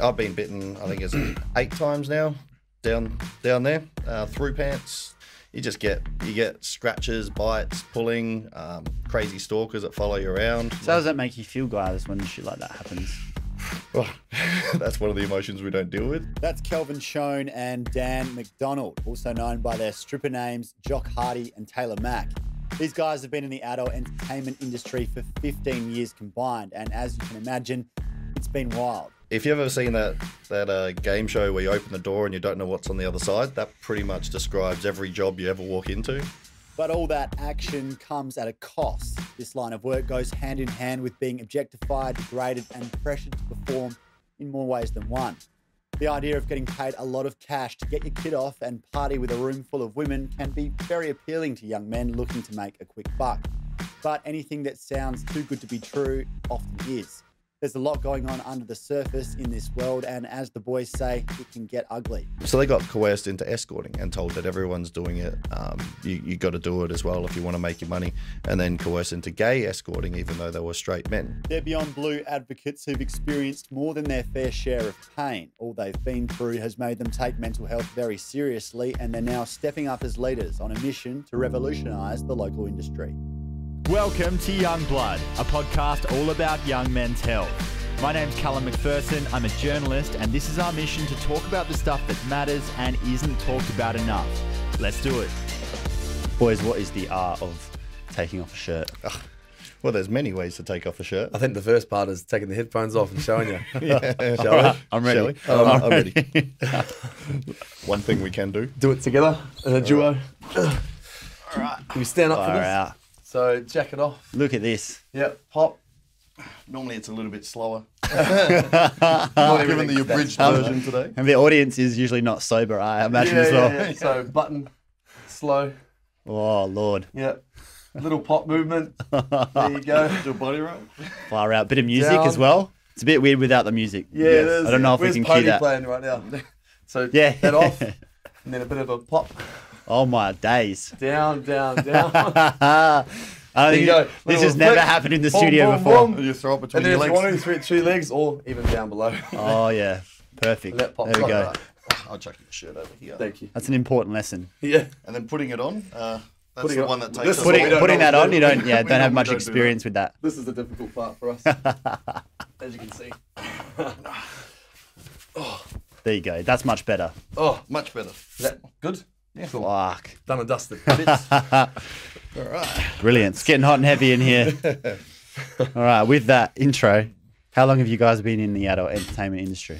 I've been bitten. I think it's eight times now. Down down there uh, through pants. You just get you get scratches, bites, pulling, um, crazy stalkers that follow you around. So how does that make you feel, guys, when shit like that happens? Well, that's one of the emotions we don't deal with. That's Kelvin Schoen and Dan McDonald, also known by their stripper names Jock Hardy and Taylor Mack. These guys have been in the adult entertainment industry for 15 years combined, and as you can imagine, it's been wild. If you've ever seen that that uh, game show where you open the door and you don't know what's on the other side, that pretty much describes every job you ever walk into. But all that action comes at a cost. This line of work goes hand in hand with being objectified, degraded, and pressured to perform in more ways than one. The idea of getting paid a lot of cash to get your kid off and party with a room full of women can be very appealing to young men looking to make a quick buck. But anything that sounds too good to be true often is. There's a lot going on under the surface in this world, and as the boys say, it can get ugly. So they got coerced into escorting and told that everyone's doing it. Um, you you got to do it as well if you want to make your money. And then coerced into gay escorting, even though they were straight men. They're Beyond Blue advocates who've experienced more than their fair share of pain. All they've been through has made them take mental health very seriously, and they're now stepping up as leaders on a mission to revolutionise the local industry. Welcome to Young Blood, a podcast all about young men's health. My name's Callum McPherson. I'm a journalist, and this is our mission to talk about the stuff that matters and isn't talked about enough. Let's do it. Boys, what is the art of taking off a shirt? Well, there's many ways to take off a shirt. I think the first part is taking the headphones off and showing you. Shall we? I'm ready. we? Um, I'm ready. One thing we can do. Do it together in a duo. All right. Can we stand up for Far this? out. So jack it off. Look at this. Yep. Pop. Normally it's a little bit slower. Not Given the abridged version um, today. And the audience is usually not sober, I imagine, Yeah, as well. yeah, yeah. So button, slow. Oh, Lord. Yep. Little pop movement. There you go. Do a body roll. Far out. Bit of music Down. as well. It's a bit weird without the music. Yeah, it is. I don't know if Where's we can Pony cue that. playing right now. So Yeah. that off, and then a bit of a pop. Oh, my days. Down, down, down. I There think you go. this has never flick. happened in the Boom, studio boom, before. boom. You throw it between and then your legs. you want to switch two legs or even down below. Oh, yeah. Perfect. That pops There we like go. that. I'll chuck your shirt over here. Thank you. That's an important lesson. Yeah. And then putting it on. Uh, that's Putting the one that takes This us Putting, putting that on, you don't, yeah, don't have much don't do that. experience with that. This is the difficult part for us. As you can see. oh. There you go. That's much better. Oh, Much better. is that good? Yeah. Cool. Fuck. Done and dusted. All right. Brilliant. It's getting hot and heavy in here. All right. With that intro, how long have you guys been in the adult entertainment industry?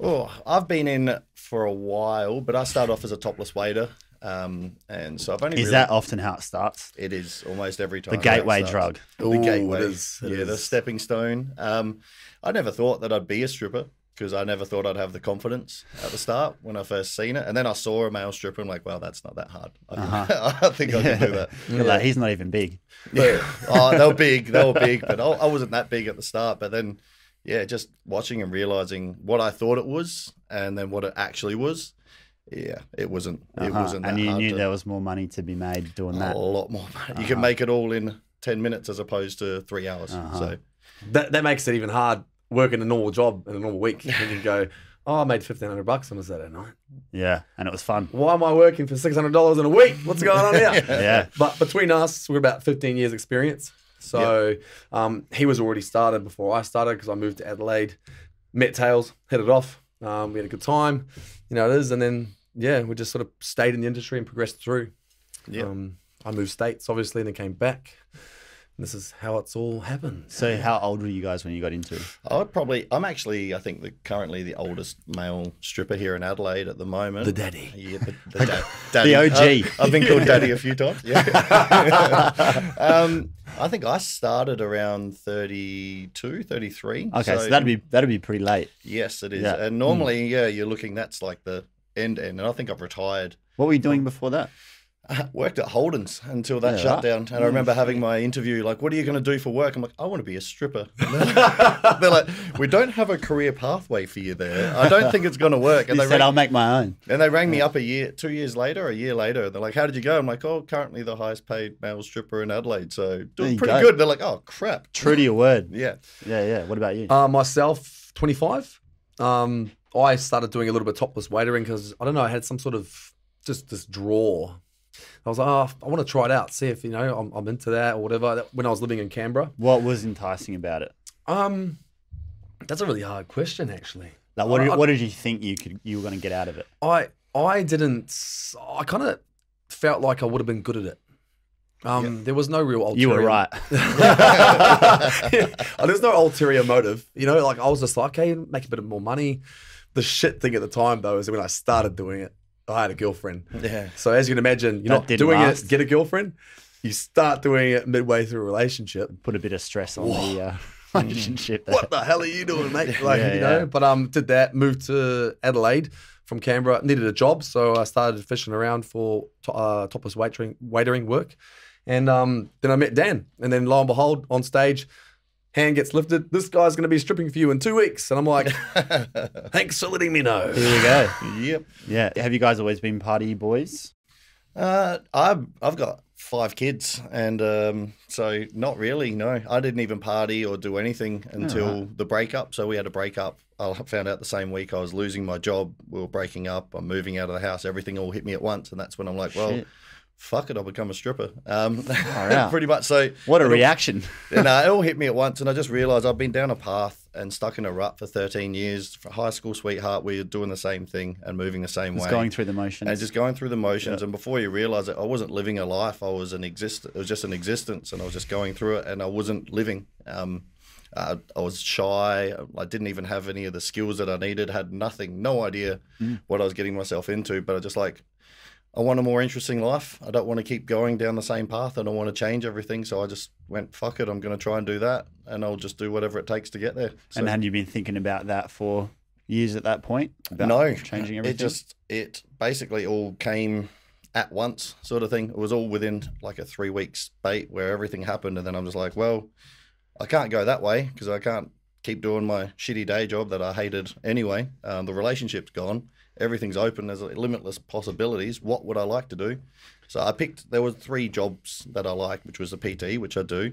Oh, I've been in for a while, but I started off as a topless waiter. Um, and so I've only Is really- that often how it starts? It is almost every time. The gateway starts. drug. The gateway. it is, it yeah, the stepping stone. Um, I never thought that I'd be a stripper because I never thought I'd have the confidence at the start when I first seen it. And then I saw a male stripper and I'm like, wow, that's not that hard. I, Uh-huh. I think I can do that. Look at that. He's not even big. Yeah. oh, they were big. They were big, but I, I wasn't that big at the start. But then, yeah, just watching and realizing what I thought it was and then what it actually was. Yeah, it wasn't. It Uh-huh. wasn't that and you hard knew to- there was more money to be made doing that. a lot more. money. You Uh-huh. can make it all in ten minutes as opposed to three hours. Uh-huh. So that, that makes it even hard working a normal job in a normal week. And you go, oh, I made 1500 bucks on a Saturday night. Yeah. And it was fun. Why am I working for $600 in a week? What's going on here? Yeah. But between us, we're about 15 years experience. So um, he was already started before I started because I moved to Adelaide, met Tails, hit it off. Um, we had a good time, you know it is, and then yeah, we just sort of stayed in the industry and progressed through. Yeah. Um, I moved states obviously, and then came back. And this is how it's all happened. So how old were you guys when you got into? I would probably. I'm actually. I think the currently the oldest male stripper here in Adelaide at the moment. The daddy. Yeah, the, the da- daddy. The OG. I've, I've been called daddy a few times. Yeah. um, I think I started around 32, 33. Okay, so, that'd be that'd be pretty late. Yes, it is. Yeah. And normally, yeah, you're looking. That's like the end end. And I think I've retired. What were you doing before that? I worked at Holden's until that Yeah, shut right. down. And I remember having my interview, like, what are you going to do for work? I'm like, I want to be a stripper. They're like, we don't have a career pathway for you there. I don't think it's going to work. You And they, said rang, I'll make my own. and they rang me up a year, two years later, a year later. They're like, how did you go? I'm like, oh, currently the highest paid male stripper in Adelaide. So doing pretty go. good. They're like, oh, crap. True to your word. Yeah. Yeah, yeah. What about you? Uh, myself, 25. um, I started doing a little bit of topless waitering because I don't know, I had some sort of just this draw. I was like, oh, I want to try it out, see if you know I'm, I'm into that or whatever. That- When I was living in Canberra, What was enticing about it? um, that's a really hard question, actually. Like, what did, I- what did you think you could you were going to get out of it? I I didn't. I kind of felt like I would have been good at it. Um, There was no real ulterior. You were right. There's no ulterior motive. You know, like I was just like, okay, make a bit of more money. The shit thing at the time though is when I started doing it, I had a girlfriend. Yeah. So as you can imagine, you're That not doing last. it, get a girlfriend. You start doing it midway through a relationship. Put a bit of stress on the uh, relationship. What the hell are you doing, mate? Like, Yeah, you know. yeah. But um, did that. Moved to Adelaide from Canberra. Needed a job, so I started fishing around for to, uh, topless waitering, waitering work. And um, then I met Dan, and then lo and behold, on stage, hand gets lifted. This guy's going to be stripping for you in two weeks, and I'm like, thanks for letting me know. Here we go. Yep. Yeah. Have you guys always been party boys? Uh, I've I've got five kids, and um, so not really. No, I didn't even party or do anything until the breakup. So we had a breakup. I found out the same week I was losing my job. We were breaking up. I'm moving out of the house. Everything all hit me at once, and that's when I'm like, well, Shit. Fuck it, I'll become a stripper. Um, pretty much. So What a reaction. uh, it all hit me at once, and I just realised I've been down a path and stuck in a rut for 13 years. For high school sweetheart, we were doing the same thing and moving the same It's way going through the motions. and just going through the motions. And before you realize it, I wasn't living a life. I was an exist. It was just an existence, and I was just going through it, and I wasn't living. Um, uh, I was shy. I didn't even have any of the skills that I needed. Had nothing, no idea what I was getting myself into. But I just like, I want a more interesting life. I don't want to keep going down the same path. I don't want to change everything. So I just went, fuck it. I'm going to try and do that, and I'll just do whatever it takes to get there. So, and had you been thinking about that for years at that point? About no, changing everything. It just it basically all came at once, sort of thing. It was all within like a three weeks spate where everything happened, and then I'm just like, well, I can't go that way because I can't keep doing my shitty day job that I hated anyway. Um, the relationship's gone. Everything's open. There's limitless possibilities. What would I like to do? So I picked. There were three jobs that I like, which was a PT, which I do,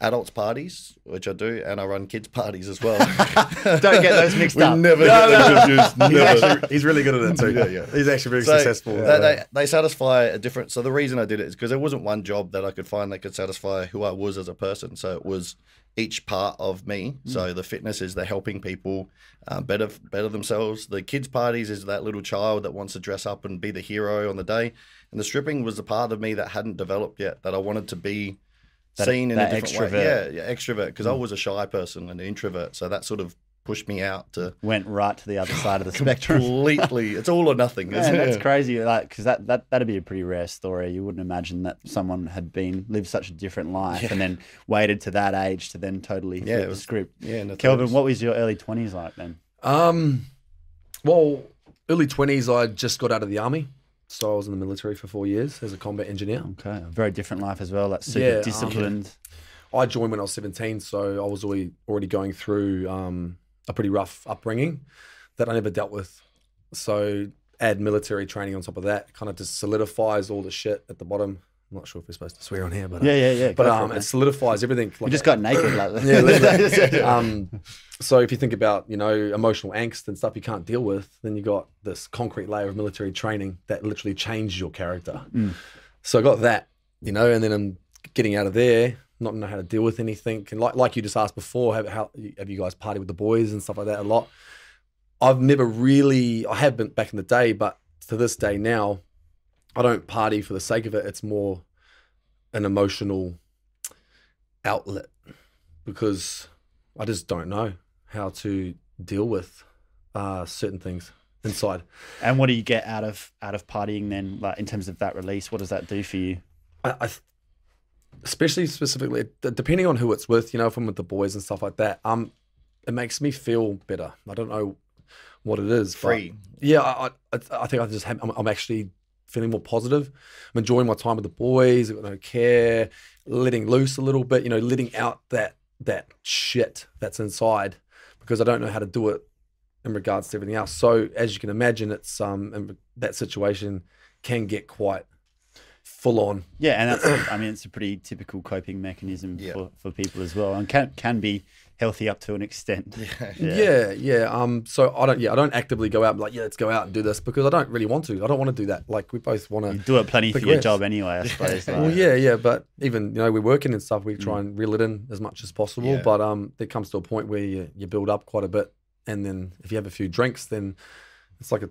adults parties, which I do, and I run kids parties as well. Don't get those mixed we up. Never No, get no, no. confused. He's, actually, he's really good at it too. Yeah, yeah. He's actually very So, successful. They, they, they satisfy a different. So the reason I did it is because there wasn't one job that I could find that could satisfy who I was as a person. So it was each part of me. So the fitness is the helping people uh, better better themselves. The kids parties is that little child that wants to dress up and be the hero on the day. And the stripping was the part of me that hadn't developed yet that I wanted to be That- seen in a different extrovert. way. Yeah, yeah, extrovert because I was a shy person and an introvert. So that sort of pushed me out to Went right to the other side of the spectrum. completely. it's all or nothing. Man, isn't that's it? crazy. Like, because that, that that'd be a pretty rare story. You wouldn't imagine that someone had been lived such a different life and then waited to that age to then totally Yeah, flip it the script. Yeah, and the Kelvin, thirds. what was your early twenties like then? Um, well, early twenties, I just got out of the army, so I was in the military for four years as a combat engineer. Okay, a very different life as well. Like super Yeah, um, disciplined. I joined when I was seventeen, so I was already already going through um, a pretty rough upbringing that I never dealt with. So add military training on top of that, kind of just solidifies all the shit at the bottom. I'm not sure if we're supposed to swear on here, but uh, yeah, yeah, yeah. but um, it, it, solidifies everything. like- just got naked. Like, yeah, literally. um, so if you think about you know emotional angst and stuff you can't deal with, then you got this concrete layer of military training that literally changes your character. Mm. So I got that, you know, and then I'm getting out of there, not know how to deal with anything, and like like you just asked before, have how have you guys party with the boys and stuff like that a lot? I've never really, I have been back in the day, but to this day now, I don't party for the sake of it. It's more an emotional outlet because I just don't know how to deal with uh, certain things inside. and what do you get out of out of partying then? Like in terms of that release, what does that do for you? I, I especially specifically depending on who it's with. You know, if I'm with the boys and stuff like that, um, it makes me feel better. I don't know what it is. but- free. yeah, I, I, I think I just have, I'm, I'm actually feeling more positive. I'm enjoying my time with the boys. I've got no care, letting loose a little bit. You know, letting out that that shit that's inside because I don't know how to do it in regards to everything else. So as you can imagine, it's um that situation can get quite full on. Yeah, and that's I mean it's a pretty typical coping mechanism Yeah. for, for people as well, and can can be healthy up to an extent. Yeah. yeah, yeah. Um. So I don't. Yeah, I don't actively go out and like, yeah, let's go out and do this because I don't really want to. I don't want to do that. Like we both want You to. do it plenty for your job anyway, I suppose. Well, like- yeah, yeah, but even you know we're working and stuff. We try and reel it in as much as possible. Yeah. But um, there comes to a point where you, you build up quite a bit, and then if you have a few drinks, then it's like a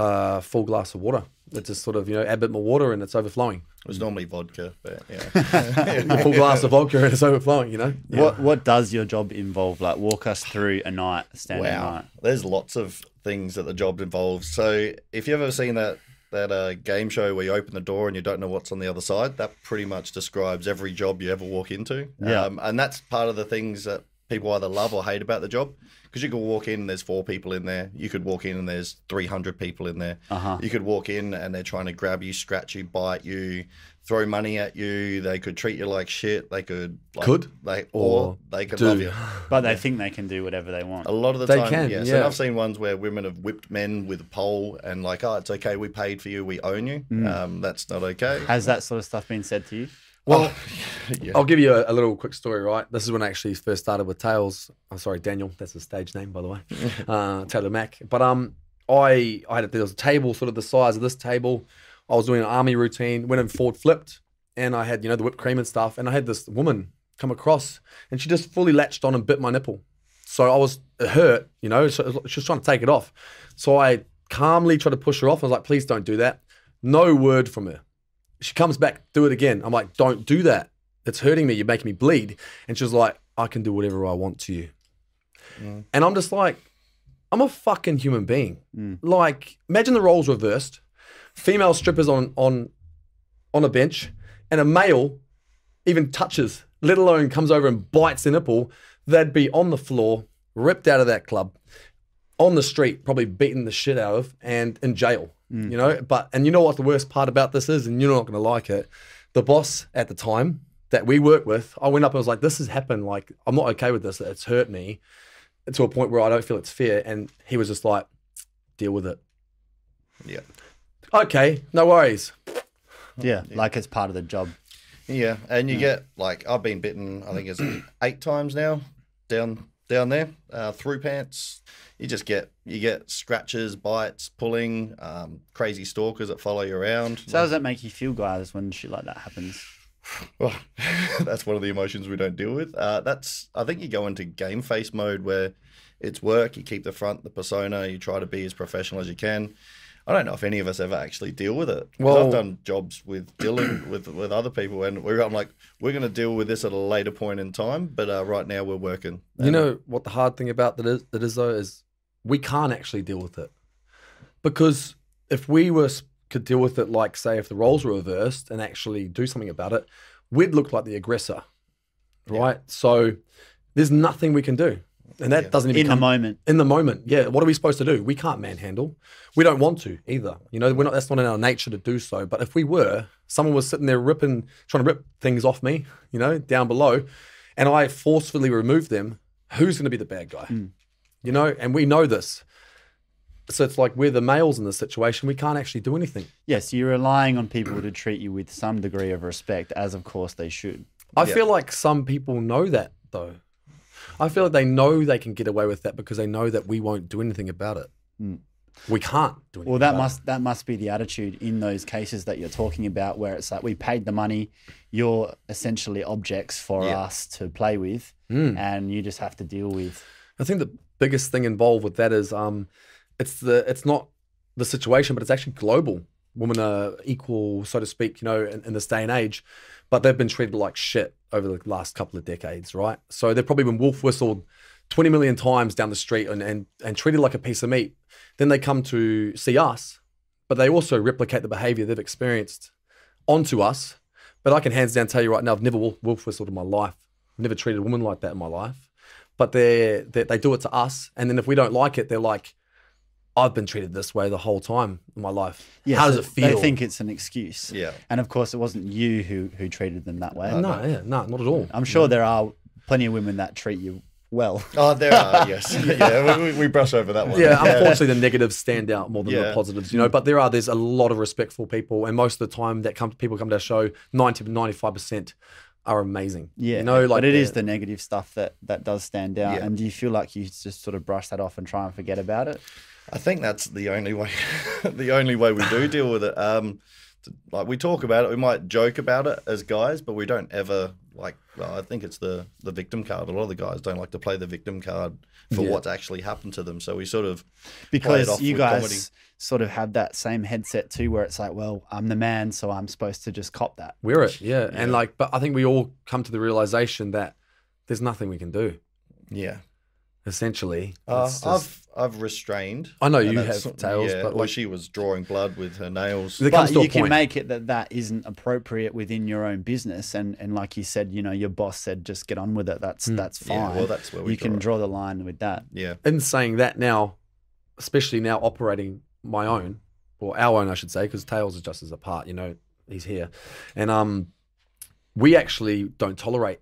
uh, full glass of water. It just sort of you know add a bit more water and it's overflowing. It was normally vodka, but A yeah. full glass of vodka and it's overflowing. You know. What what does your job involve? Like walk us through a night, a standard wow, night. there's lots of things that the job involves. So if you've ever seen that that uh, game show where you open the door and you don't know what's on the other side, that pretty much describes every job you ever walk into. Yeah. Um, and that's part of the things that people either love or hate about the job. Because you could walk in, and there's four people in there. You could walk in and there's 300 people in there. Uh-huh. You could walk in and they're trying to grab you, scratch you, bite you, throw money at you. They could treat you like shit. They could like, Could? they or, Or they could do. love you. But they think they can do whatever they want. A lot of the They time, can, yes. yeah. And I've seen ones where women have whipped men with a pole and like, oh, it's okay, we paid for you, we own you. Mm. Um, that's not okay. Has that sort of stuff been said to you? Well, yeah. I'll give you a, a little quick story, right? This is when I actually first started with Tails. I'm sorry, Daniel. That's the stage name, by the way. uh, Taylor Mack. But um, I I had a, there was a table sort of the size of this table. I was doing an army routine. Went and forward flipped, and I had you know the whipped cream and stuff. And I had this woman come across, and she just fully latched on and bit my nipple. So I was hurt, you know. So she was trying to take it off. So I calmly tried to push her off. I was like, "Please don't do that." No word from her she comes back, do it again. I'm like, don't do that. It's hurting me. You're making me bleed. And she's like, I can do whatever I want to you. Mm. And I'm just like, I'm a fucking human being. Mm. Like, imagine the roles reversed. Female strippers on on on a bench, and a male even touches, let alone comes over and bites the nipple. They'd be on the floor, ripped out of that club, on the street, probably beaten the shit out of, and in jail. You know, but and you know what the worst part about this is, and you're not going to like it. The boss at the time that we worked with, I went up and was like, "This has happened. Like, I'm not okay with this. It's hurt me to a point where I don't feel it's fair." And he was just like, "Deal with it." yeah. Okay, no worries. Yeah, like it's part of the job. Yeah. And you get like I've been bitten, I think it's eight times now down down there, uh, through pants. You just get you get scratches, bites, pulling, um, crazy stalkers that follow you around. So how does that make you feel, guys, when shit like that happens? Well, that's one of the emotions we don't deal with. Uh, that's I think you go into game face mode where it's work. You keep the front, the persona. You try to be as professional as you can. I don't know if any of us ever actually deal with it. Well- I've done jobs with Dylan with with other people, and we're I'm like we're going to deal with this at a later point in time. But uh, right now we're working. You know what the hard thing about that is, that is though is we can't actually deal with it because if we were could deal with it like say if the roles were reversed and actually do something about it, we'd look like the aggressor, right? So there's nothing we can do, and that Yeah. doesn't even In the moment. in the moment. Yeah, what are we supposed to do? We can't manhandle. We don't want to either. You know, we're not. That's not in our nature to do so. But if we were, someone was sitting there ripping, trying to rip things off me, you know, down below, and I forcefully remove them. Who's going to be the bad guy? Mm. You know, and we know this. So it's like we're the males in this situation. We can't actually do anything. Yes, you're relying on people to treat you with some degree of respect, as of course they should. I Yeah. feel like some people know that though. I feel like they know they can get away with that because they know that we won't do anything about it. We can't do anything. Well, that about it. must that must be the attitude in those cases that you're talking about, where it's like we paid the money, you're essentially objects for Yeah. us to play with, Mm. and you just have to deal with. I think the biggest thing involved with that is um, it's the it's not the situation, but it's actually global. Women are equal, so to speak, you know, in, in this day and age, but they've been treated like shit over the last couple of decades, right? So they've probably been wolf whistled 20 million times down the street and, and, and treated like a piece of meat. Then they come to see us, but they also replicate the behavior they've experienced onto us. But I can hands down tell you right now, I've never wolf, whistled in my life. I've never treated a woman like that in my life. But they they they do it to us, and then if we don't like it, they're like, "I've been treated this way the whole time in my life. Yeah, How does so it feel?" They think it's an excuse. Yeah. and of course, it wasn't you who who treated them that way. no, yeah, no, not at all. I'm sure there are plenty of women that treat you well. Oh, there are yes, yeah. We, we brush over that one. Yeah, unfortunately, the negatives stand out more than the positives, you know. But there are there's a lot of respectful people, and most of the time that come people come to our show, ninety ninety five percent are amazing. Yeah, you know, like but it is the negative stuff that that does stand out. Yeah. And do you feel like you just sort of brush that off and try and forget about it? I think that's the only way. the only way we do deal with it. Um, t- like we talk about it, we might joke about it as guys, but we don't ever like. Well, I think it's the the victim card. A lot of the guys don't like to play the victim card for Yeah. what's actually happened to them. So we sort of play it Because off you with guys comedy. sort of have that same headset too, where it's like, well, I'm the man, so I'm supposed to just cop that. we're it, yeah. And like, but I think we all come to the realization that there's nothing we can do. Yeah, Essentially, uh, just- I've I've restrained. I know you have tails, yeah, but well, she was drawing blood with her nails. But to a you can point. make it that that isn't appropriate within your own business, and and like you said, you know, your boss said just get on with it. That's that's fine. Yeah, well, that's where we you can draw it. draw the line with that. Yeah, in saying that now, especially now operating my own or our own, I should say, because Tails is just as a part. You know, he's here, and um, we actually don't tolerate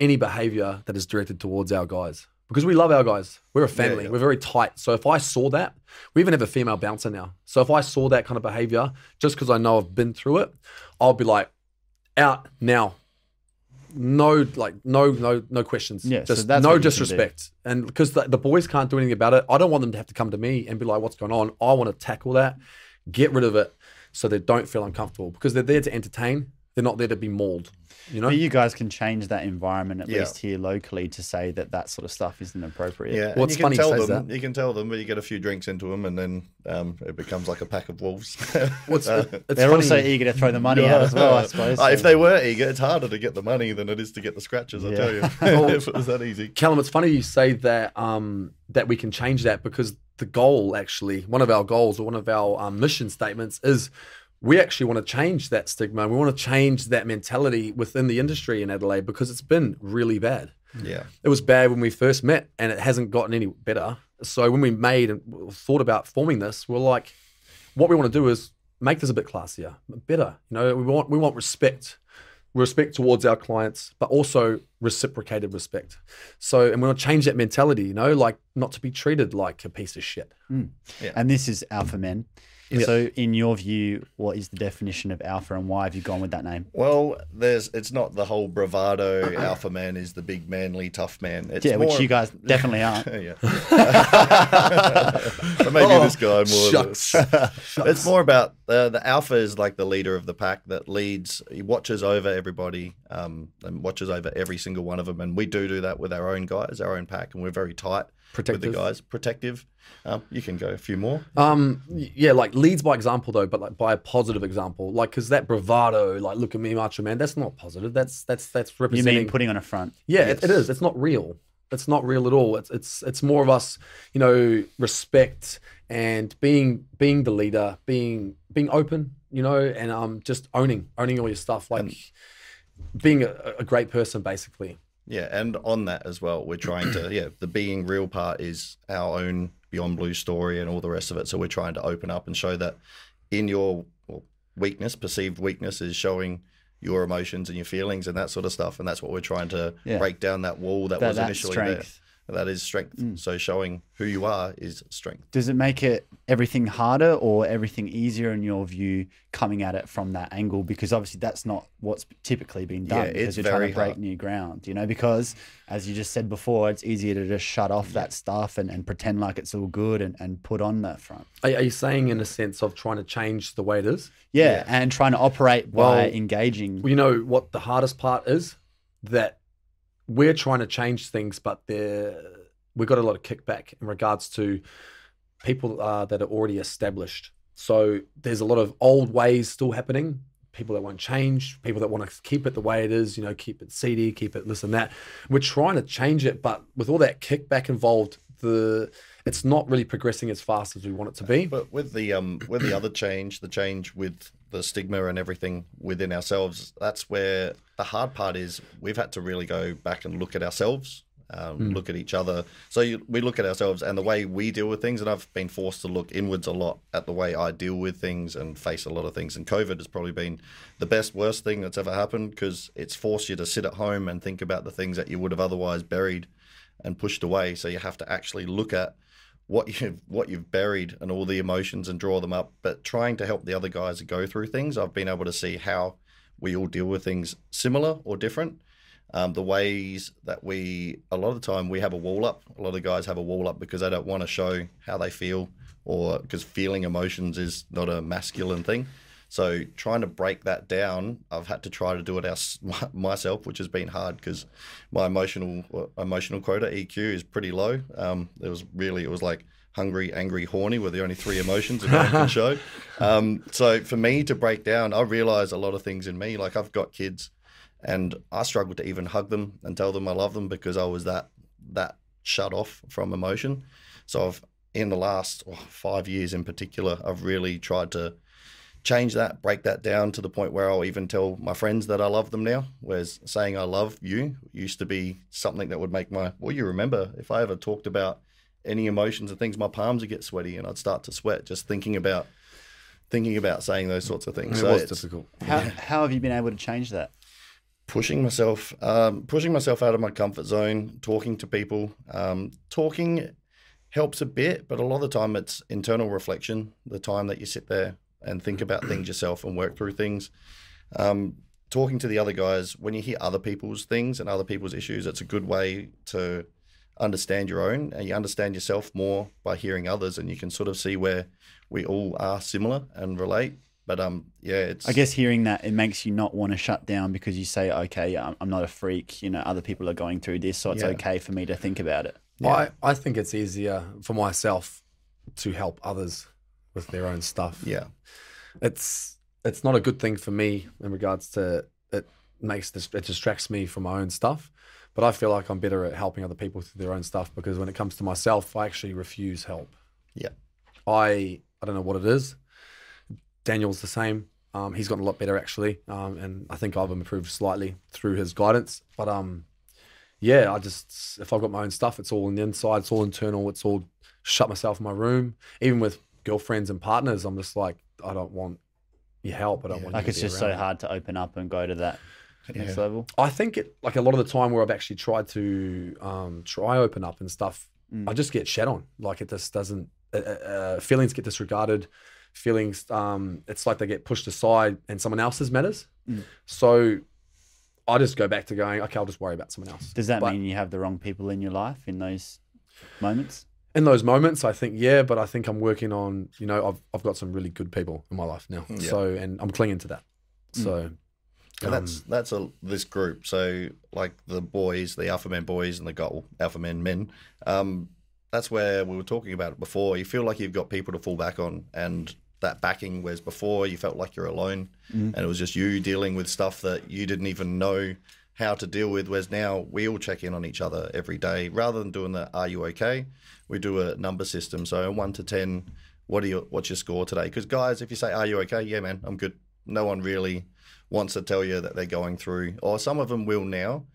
any behaviour that is directed towards our guys because we love our guys. We're a family. yeah. We're very tight. So if I saw that, we even have a female bouncer now. So if I saw that kind of behaviour, just because I know I've been through it, I'll be like, out now. No, like no, no, no questions. Yeah, so just that's no what you can do. disrespect. And because the, the boys can't do anything about it, I don't want them to have to come to me and be like, "What's going on?" I want to tackle that, get rid of it, so they don't feel uncomfortable because they're there to entertain. They're not there to be mauled. You know. But you guys can change that environment at Yeah. least here locally to say that that sort of stuff isn't appropriate. yeah. and What's you can funny tell them. that. You can tell them, but you get a few drinks into them, and then um, it becomes like a pack of wolves. What's Uh, it's They're funny. also eager to throw the money out as well, I suppose. Uh, if they were eager, it's harder to get the money than it is to get the scratches. I Yeah. tell you, Well- if it was that easy. Callum, it's funny you say that um, that we can change that because the goal, actually, one of our goals or one of our um, mission statements is we actually want to change that stigma. We want to change that mentality within the industry in Adelaide because it's been really bad. Yeah, It was bad when we first met, and it hasn't gotten any better. So when we made and thought about forming this, we're like, what we want to do is make this a bit classier, better. You know, we want we want respect, respect towards our clients, but also reciprocated respect. So, and we want to change that mentality. You know, like not to be treated like a piece of shit. Mm. And this is Alpha Men. Yeah. So, in your view, what is the definition of alpha and why have you gone with that name? Well, there's it's not the whole bravado uh-uh. alpha man is the big manly tough man. It's yeah, which you guys definitely aren't. yeah. Maybe this guy more. Shucks. It's more about uh, the alpha is like the leader of the pack that leads. He watches over everybody, um, and watches over every single one of them. And we do do that with our own guys, our own pack, and we're very tight with the guys. Protective. Um, you can go a few more. Um, yeah, like leads by example though, but like by a positive example, like because that bravado, like look at me, macho man, that's not positive. That's that's that's You representing. mean putting on a front? Yeah, it, it is. It's not real. It's not real at all. It's it's it's more of us, you know, respect and being being the leader, being being open, you know, and um just owning owning all your stuff, like being a, a great person, basically. Yeah, and on that as well, we're trying to yeah, the being real part is our own Beyond Blue story and all the rest of it. So we're trying to open up and show that in your weakness, perceived weakness, is showing your emotions and your feelings and that sort of stuff. And that's what we're trying to Yeah. break down that wall that, That- was that's initially strength. there. That is strength. Mm. So showing who you are is strength. Does it make it everything harder or everything easier in your view coming at it from that angle? Because obviously that's not what's typically been done Yeah, because it's you're trying very to break hard. new ground, you know, because as you just said before, it's easier to just shut off that stuff and, and pretend like it's all good and, and put on that front. Are, are you saying in a sense of trying to change the way it is? Yeah, and trying to operate by engaging. Well, you know what the hardest part is that we're trying to change things, but we've got a lot of kickback in regards to people uh, that are already established. So there's a lot of old ways still happening. People that won't change, people that want to keep it the way it is, you know, keep it seedy, keep it this and that. We're trying to change it, but with all that kickback involved, the it's not really progressing as fast as we want it to be. But with the um with the other change, the change with the stigma and everything within ourselves, that's where the hard part is. We've had to really go back and look at ourselves, um, look at each other. So you, we look at ourselves and the way we deal with things. And I've been forced to look inwards a lot at the way I deal with things and face a lot of things. And COVID has probably been the best worst thing that's ever happened because it's forced you to sit at home and think about the things that you would have otherwise buried and pushed away. So you have to actually look at what you've what you've buried and all the emotions and draw them up. But trying to help the other guys go through things, I've been able to see how we all deal with things similar or different. Um, the ways that we a lot of the time we have a wall up. A lot of guys have a wall up because they don't want to show how they feel or because feeling emotions is not a masculine thing. So trying to break that down, I've had to try to do it myself, which has been hard because my emotional emotional quota EQ is pretty low. Um, it was really it was like hungry, angry, horny were the only three emotions a man can show. Um, so for me to break down, I realize a lot of things in me. Like I've got kids, and I struggled to even hug them and tell them I love them because I was that that shut off from emotion. So I've in the last oh, five years in particular, I've really tried to change that, break that down to the point where I'll even tell my friends that I love them now. Whereas saying I love you used to be something that would make my well, you remember if I ever talked about any emotions and things, my palms would get sweaty and I'd start to sweat just thinking about thinking about saying those sorts of things. It so was it's difficult. How, how have you been able to change that? pushing myself, um, pushing myself out of my comfort zone, talking to people. Um, talking helps a bit, but a lot of the time it's internal reflection. The time that you sit there and think about things yourself and work through things. Um, talking to the other guys, when you hear other people's things and other people's issues, it's a good way to understand your own and you understand yourself more by hearing others and you can sort of see where we all are similar and relate but um yeah it's I guess hearing that it makes you not want to shut down because you say, okay, I'm I'm not a freak. You know, other people are going through this, so it's Yeah. okay for me to think about it. I, I think it's easier for myself to help others with their own stuff. yeah It's it's not a good thing for me in regards to it makes this it distracts me from my own stuff. But I feel like I'm better at helping other people through their own stuff because when it comes to myself, I actually refuse help. yeah I I don't know what it is. Daniel's the same. Um, he's gotten a lot better actually, um, and I think I've improved slightly through his guidance. But um, yeah, I just if I've got my own stuff, it's all on the inside. It's all internal. It's all shut myself in my room. Even with girlfriends and partners, I'm just like I don't want your help. I don't want. Like it's just so hard to open up and go to that next level. I think it like a lot of the time where I've actually tried to um, try open up and stuff, Mm. I just get shed on. Like it just doesn't. Uh, uh, feelings get disregarded. Feelings, um, it's like they get pushed aside, and someone else's matters. Mm. So I just go back to going, okay, I'll just worry about someone else. Does that But mean you have the wrong people in your life in those moments? In those moments, I think yeah, but I think I'm working on. You know, I've I've got some really good people in my life now. Yeah. So and I'm clinging to that. So. And that's um, that's a this group. So like the boys, the alpha men boys, and the goal alpha men men. Um, that's where we were talking about it before. You feel like you've got people to fall back on, and that backing. Whereas before you felt like you're alone, and it was just you dealing with stuff that you didn't even know how to deal with. Whereas now we all check in on each other every day, rather than doing the "Are you okay?" We do a number system. So one to ten, what are your what's your score today? Because guys, if you say "Are you okay?" Yeah, man, I'm good. No one really wants to tell you that they're going through, or some of them will now,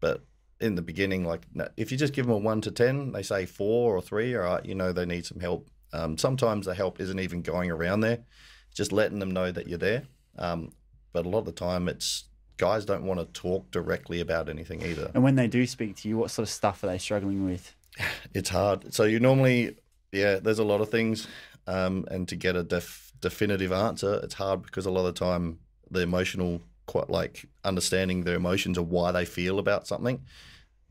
but in the beginning, like if you just give them a one to ten, they say four or three, all right, you know they need some help. Um, sometimes the help isn't even going around there, just letting them know that you're there. Um, but a lot of the time, it's guys don't want to talk directly about anything either. And when they do speak to you, what sort of stuff are they struggling with? It's hard. So you normally, yeah, there's a lot of things, um, and to get a def- definitive answer, it's hard because a lot of the time the emotional, quite like understanding their emotions or why they feel about something,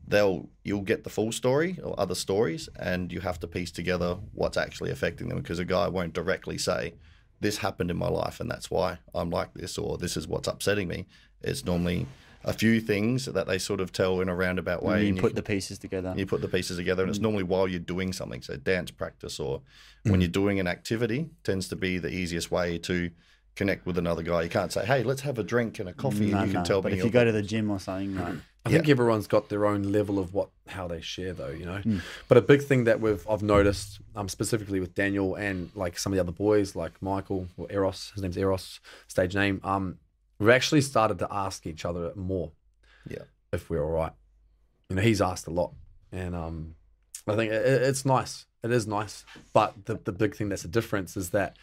they'll you'll get the full story or other stories, and you have to piece together what's actually affecting them because a guy won't directly say, "This happened in my life, and that's why I'm like this," or "This is what's upsetting me." It's normally a few things that they sort of tell in a roundabout way. And you put the pieces together. you put the pieces together and it's normally while you're doing something so dance practice or Mm. when you're doing an activity tends to be the easiest way to connect with another guy you can't say hey let's have a drink and a coffee No, and you can tell but me if you go to the gym or something, like, I think everyone's got their own level of what how they share though, you know. Hmm. But a big thing that we've I've noticed, um, specifically with Daniel and like some of the other boys, like Michael or Eros, his name's Eros, stage name. Um, we've actually started to ask each other more, Yeah. if we're all right. You know, he's asked a lot, and um, I think it, it- it's nice. It is nice, but the the big thing that's a difference is that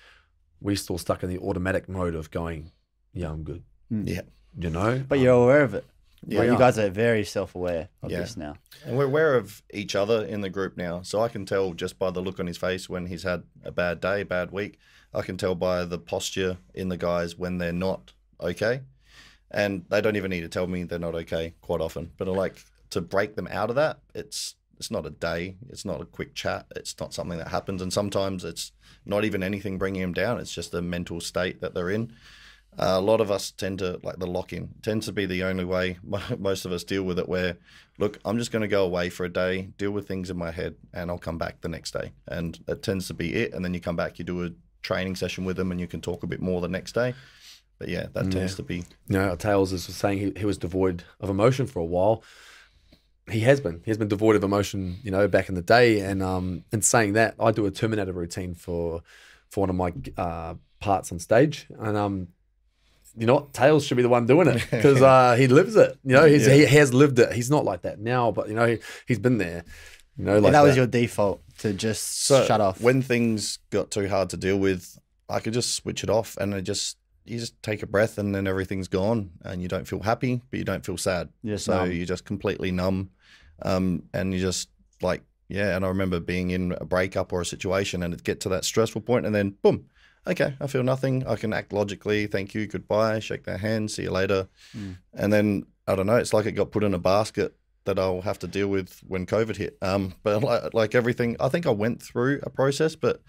we're still stuck in the automatic mode of going, yeah, I'm good. yeah You know, but you're aware of it. Well, you guys are very self-aware of Yeah. this now. And we're aware of each other in the group now. So I can tell just by the look on his face when he's had a bad day, bad week. I can tell by the posture in the guys when they're not okay. And they don't even need to tell me they're not okay quite often. But I like to break them out of that. It's it's not a day. It's not a quick chat. It's not something that happens. And sometimes it's not even anything bringing them down. It's just a mental state that they're in. Uh, a lot of us tend to like the lock in tends to be the only way most of us deal with it. Where, look, I'm just going to go away for a day, deal with things in my head, and I'll come back the next day. And that tends to be it. And then you come back, you do a training session with them, and you can talk a bit more the next day. But yeah, that tends to be you know, Tails is saying he, he was devoid of emotion for a while. He has been. He has been devoid of emotion, you know, back in the day. And um, in saying that, I do a Terminator routine for for one of my uh, parts on stage, and um, you know, what? Tails should be the one doing it because uh, he lives it. You know, he's, he has lived it. He's not like that now, but you know, he, he's been there. You know, like and that, was that. your default to just So shut off. When things got too hard to deal with, I could just switch it off and I just you just take a breath and then everything's gone and you don't feel happy, but you don't feel sad. You're so numb. you're just completely numb. Um, and you just like yeah, and I remember being in a breakup or a situation and it get to that stressful point and then boom, okay, I feel nothing. I can act logically, thank you, goodbye, shake their hand, see you later. Mm. And then I don't know, it's like it got put in a basket that I'll have to deal with when COVID hit. Um, but like, like everything, I think I went through a process, but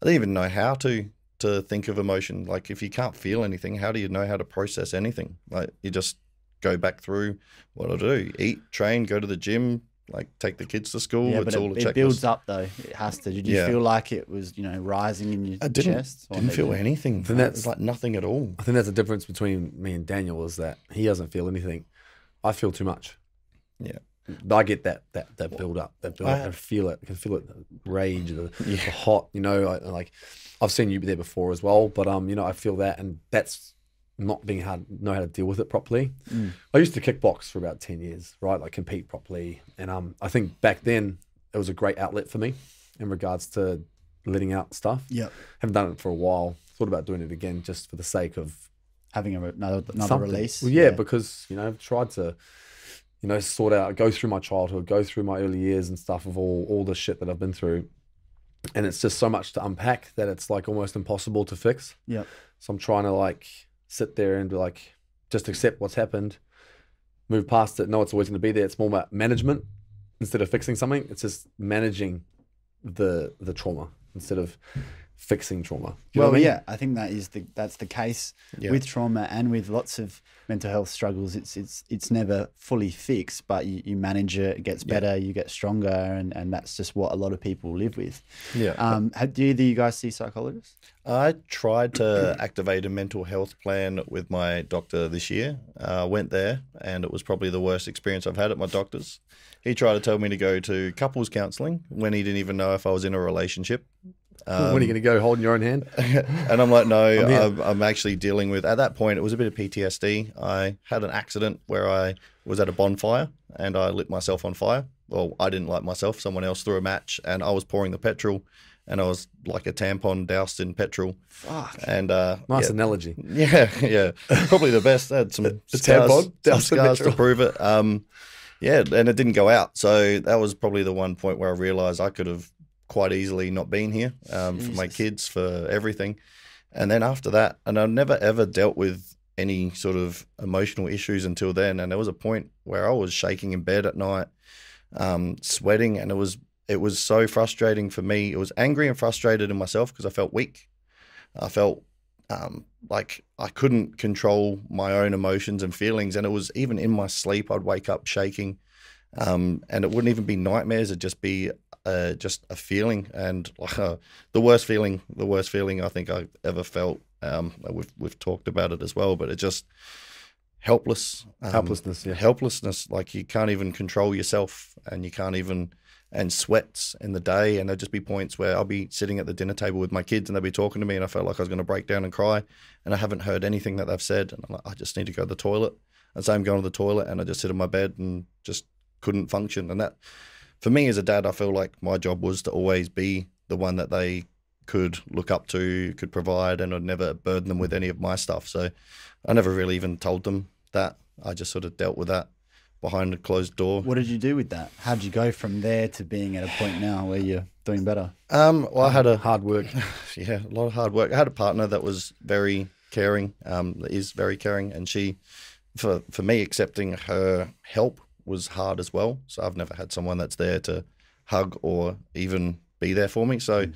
I didn't even know how to to think of emotion. Like if you can't feel anything, how do you know how to process anything? Like you just go back through what I do: eat, train, go to the gym, like take the kids to school. yeah, it's but all it, a it builds up though. It has to. Did you Yeah. feel like it was, you know, rising in your I didn't chest? or didn't did feel you? anything. Then that's- like nothing at all. I think that's the difference between me and Daniel is that he doesn't feel anything. I feel too much. Yeah. I get that that that build up, that build up. I- I feel it. I can feel it, the rage, the, the hot. You know, I, like I've seen you there before as well, but um, you know, I feel that, and that's not being hard know how to deal with it properly. Mm. I used to kickbox for about ten years, right? Like compete properly, and um, I think back then it was a great outlet for me in regards to letting out stuff. Yeah, Haven't done it for a while. Thought about doing it again just for the sake of Having a, another, another something. release. Well, yeah, because you know, I've tried to, you know, sort out, go through my childhood, go through my early years and stuff of all all the shit that I've been through, and it's just so much to unpack that it's like almost impossible to fix. Yep. So I'm trying to like sit there and be like, just accept what's happened, move past it. No, it's always going to be there. It's more about management instead of fixing something. It's just managing the the trauma instead of fixing trauma. You well, I mean? yeah, I think that is the that's the case Yeah. with trauma and with lots of mental health struggles. It's it's it's never fully fixed, but you, you manage it, it gets Yeah. better, you get stronger, and, and that's just what a lot of people live with. Yeah. Um, how, do either you guys see psychologists? I tried to activate a mental health plan with my doctor this year. I uh, went there, and it was probably the worst experience I've had at my doctor's. He tried to tell me to go to couples counselling when he didn't even know if I was in a relationship. When are Um, you going to go holding your own hand? and I'm like, no, I'm. I'm, I'm actually dealing with. At that point, it was a bit of PTSD. I had an accident where I was at a bonfire and I lit myself on fire. Well, I didn't light myself. Someone else threw a match, and I was pouring the petrol, and I was like a tampon doused in petrol. Fuck. And uh, Nice yeah, analogy. yeah, yeah, probably the best. I had some The scars, tampon some doused in scars to prove it. Um, yeah, and it didn't go out. So that was probably the one point where I realised I could have quite easily not been here um, for my kids, for everything. And then after that, and I've never ever dealt with any sort of emotional issues until then. And there was a point where I was shaking in bed at night, um, sweating, and it was it was so frustrating for me. It was angry and frustrated in myself because I felt weak. I felt um, like I couldn't control my own emotions and feelings, and it was even in my sleep. I'd wake up shaking, um, and it wouldn't even be nightmares. It'd just be uh, just a feeling, and uh, the worst feeling, the worst feeling I think I've ever felt. Um, we've we've talked about it as well, but it just helpless, um, Helplessness, yeah. helplessness. Like you can't even control yourself, and you can't even and sweats in the day. And there'd just be points where I'll be sitting at the dinner table with my kids, and they'll be talking to me, and I felt like I was going to break down and cry, and I haven't heard anything that they've said, and I'm like, I just need to go to the toilet. And so I'm going to the toilet, and I just sit in my bed and just couldn't function. And that, for me as a dad, I feel like my job was to always be the one that they could look up to, could provide, and I'd never burden them with any of my stuff. So I never really even told them that. I just sort of dealt with that behind a closed door. What did you do with that? How did you go from there to being at a point now where you're doing better? Um, well, I had a Hard work. yeah, a lot of hard work. I had a partner that was very caring, um, that is very caring, and she, for for me, accepting her help was hard as well. So I've never had someone that's there to hug or even be there for me. So hmm.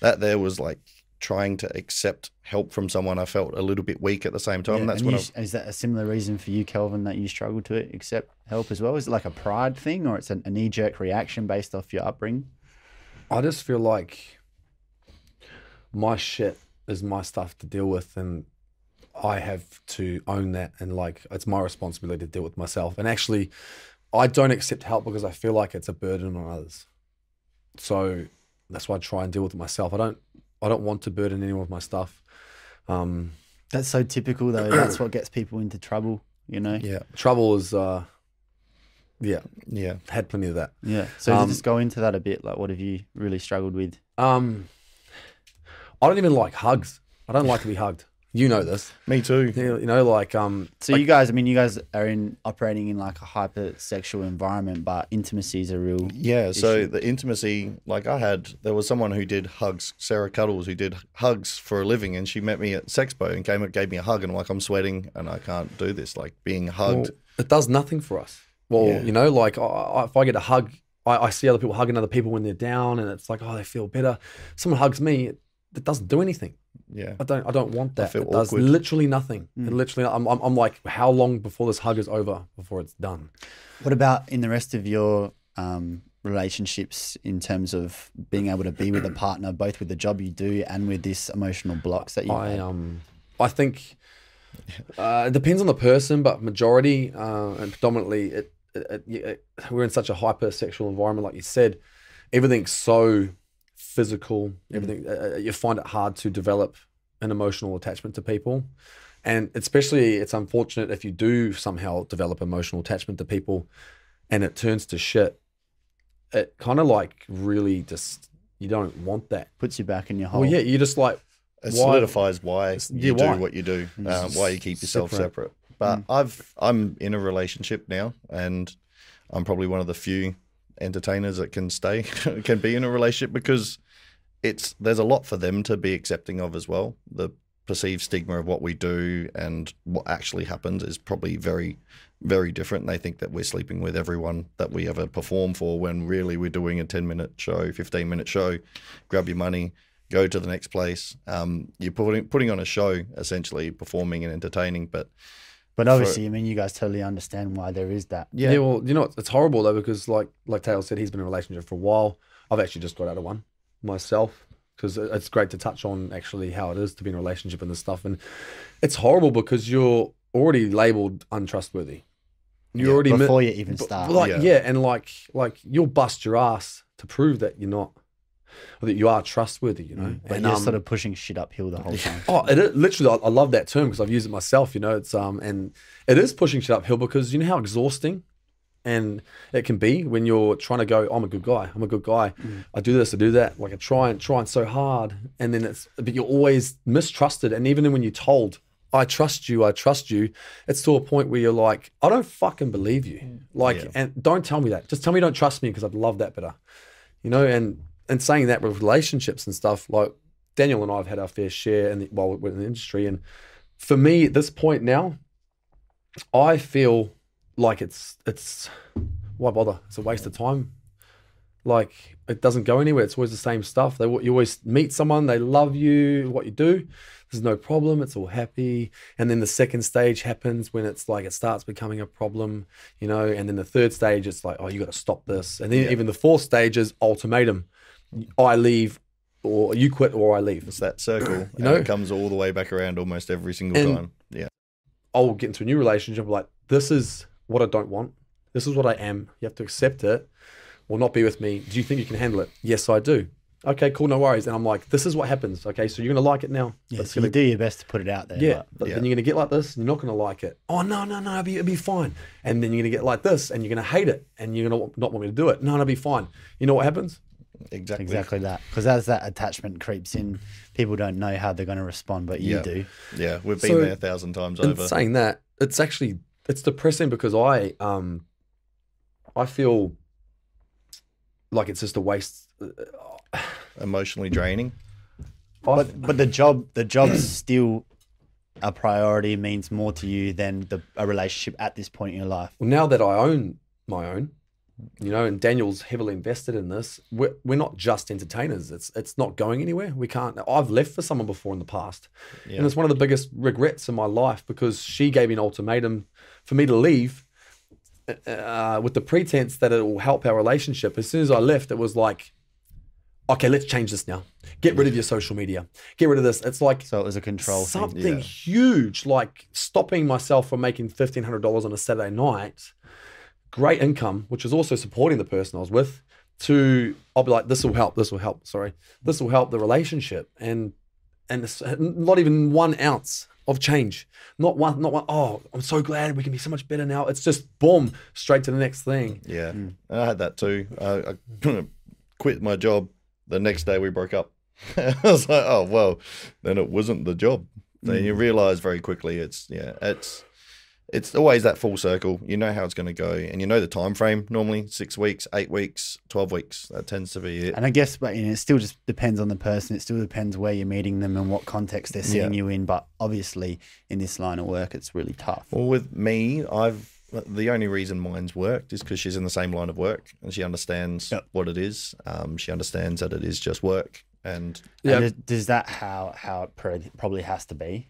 that there was like trying to accept help from someone. I felt a little bit weak at the same time. Yeah, that's and when you, is that a similar reason for you, Kelvin, that you struggle to accept help as well? Is it like a pride thing, or it's a, a knee jerk reaction based off your upbringing? I just feel like my shit is my stuff to deal with, and I have to own that. And like, it's my responsibility to deal with myself. And actually, I don't accept help because I feel like it's a burden on others. So that's why I try and deal with it myself. I don't, I don't want to burden anyone with my stuff. Um, That's so typical, though. That's what gets people into trouble. You know. yeah, trouble is, uh, yeah, yeah. had plenty of that. Yeah. So Um, just go into that a bit, like, what have you really struggled with? Um, I don't even like hugs. I don't like to be hugged. You know this. Me too. You you know, like um, So you guys, I mean, you guys are in operating in like a hypersexual environment, but intimacy is a real. Yeah, so the intimacy, like I had, there was someone who did hugs, Sarah Cuddles, who did hugs for a living, and she met me at Sexpo and came gave me a hug, and like I'm sweating and I can't do this, like being hugged. well, it does nothing for us. Well, Yeah. you know, like I, I, if I get a hug, I, I see other people hugging other people when they're down, and it's like, oh, they feel better. Someone hugs me, it, it doesn't do anything. yeah, I don't, I don't want that. feel it does literally nothing. It literally, I'm, I'm, I'm like, how long before this hug is over before it's done? What about in the rest of your um, relationships in terms of being able to be with a partner, both with the job you do and with this emotional blocks that you I have? um I think uh, it depends on the person, but majority uh, and predominantly it, it, it, it- we're in such a hypersexual environment, like you said. Everything's so physical. Everything uh, you find it hard to develop an emotional attachment to people, and especially it's unfortunate if you do somehow develop emotional attachment to people, and it turns to shit. It kind of like really just you don't want that. Puts you back in your hole. Well, yeah, you're just like it why- solidifies why yeah, you do what you do, uh, why you keep yourself Separate. separate. But I've I'm in a relationship now, and I'm probably one of the few entertainers that can stay can be in a relationship because it's there's a lot for them to be accepting of as well. The perceived stigma of what we do and what actually happens is probably very very different. They think that we're sleeping with everyone that we ever perform for when really we're doing a 10 minute show, 15 minute show, grab your money, go to the next place. Um, you're putting, putting on a show, essentially performing and entertaining. But But obviously, I mean, you guys totally understand why there is that. Yeah. Yeah. well, you know, it's horrible though because, like, like Taylor said, he's been in a relationship for a while. I've actually just got out of one myself because it's great to touch on actually how it is to be in a relationship and this stuff. And it's horrible because you're already labeled untrustworthy. You Yeah, already mi- Before you even start. like Yeah. yeah. and like like you'll bust your ass to prove that you're not, or that you are trustworthy. You know, But and you're um, sort of pushing shit uphill the whole time. Oh, it is, literally, I, I love that term because I've used it myself. You know, it's um, and it is pushing shit uphill because you know how exhausting, and it can be when you're trying to go. I'm a good guy. I'm a good guy. I do this. I do that. Like I try and trying so hard, and then it's but you're always mistrusted. And even when you're told, "I trust you. I trust you," it's to a point where you're like, "I don't fucking believe you." Mm. Like, Yeah. and don't tell me that. Just tell me you don't trust me because I'd love that better. You know, and and saying that with relationships and stuff like Daniel and I have had our fair share in the, while we're in the industry. And for me, at this point now, I feel like it's it's why bother? It's a waste of time. Like it doesn't go anywhere. It's always the same stuff. They you always meet someone, they love you, what you do. There's no problem. It's all happy. And then the second stage happens when it's like it starts becoming a problem, you know. And then the third stage, it's like, oh, you got to stop this. And then even the fourth stage is ultimatum. I leave, or you quit, or I leave. it's that circle. You and know? it comes all the way back around almost every single And- time. Yeah. I'll get into a new relationship. Like, this is what I don't want. This is what I am. You have to accept it or not be with me. Do you think you can handle it? Yes, I do. Okay, cool, no worries. And I'm like, this is what happens. Okay, so you're gonna like it now. Yeah, It's so gonna, you do your best to put it out there. yeah, but- but Yeah. then you're gonna get like this, and you're not gonna like it. Oh no, no, no, it'll be, it'll be fine. And then you're gonna get like this, and you're gonna hate it, and you're gonna not want me to do it. No, it'll be fine. You know what happens? Exactly. Exactly that. Because as that attachment creeps in, people don't know how they're going to respond, but you Yeah. do. Yeah. We've been So- there a thousand times over. saying that, it's actually it's depressing because I um I feel like it's just a waste. Emotionally draining. I, But but the job the job's still a priority means more to you than the a relationship at this point in your life. Well, now that I own my own, you know, and Daniel's heavily invested in this, we're, we're not just entertainers. It's it's not going anywhere. We can't. I've left for someone before in the past, Yeah. and it's one of the biggest regrets in my life because she gave me an ultimatum for me to leave, uh, with the pretense that it will help our relationship. As soon as I left, it was like, okay, let's change this now. Get rid of your social media. Get rid of this. It's like So it was a control thing. something Yeah. huge, like stopping myself from making fifteen hundred dollars on a Saturday night, great income, which is also supporting the person I was with. To I'll be like, this will help. This will help. Sorry, this will help the relationship, and and not even one ounce of change. Not one. Not one. Oh, I'm so glad we can be so much better now. It's just boom, straight to the next thing. Yeah, and I had that too. I, I quit my job the next day we broke up. I was like, oh well, then it wasn't the job. Then you mm. realize very quickly it's yeah, it's it's always that full circle. You know how it's going to go, and you know the time frame. Normally six weeks, eight weeks, twelve weeks. That tends to be it. And I guess, but you know, it still just depends on the person. It still depends where you're meeting them and what context they're seeing Yeah. you in. But obviously, in this line of work, it's really tough. Well, with me, I've the only reason mine's worked is because she's in the same line of work and she understands Yep. what it is. Um, she understands that it is just work, and Yeah. And does, does that how how it pro- probably has to be?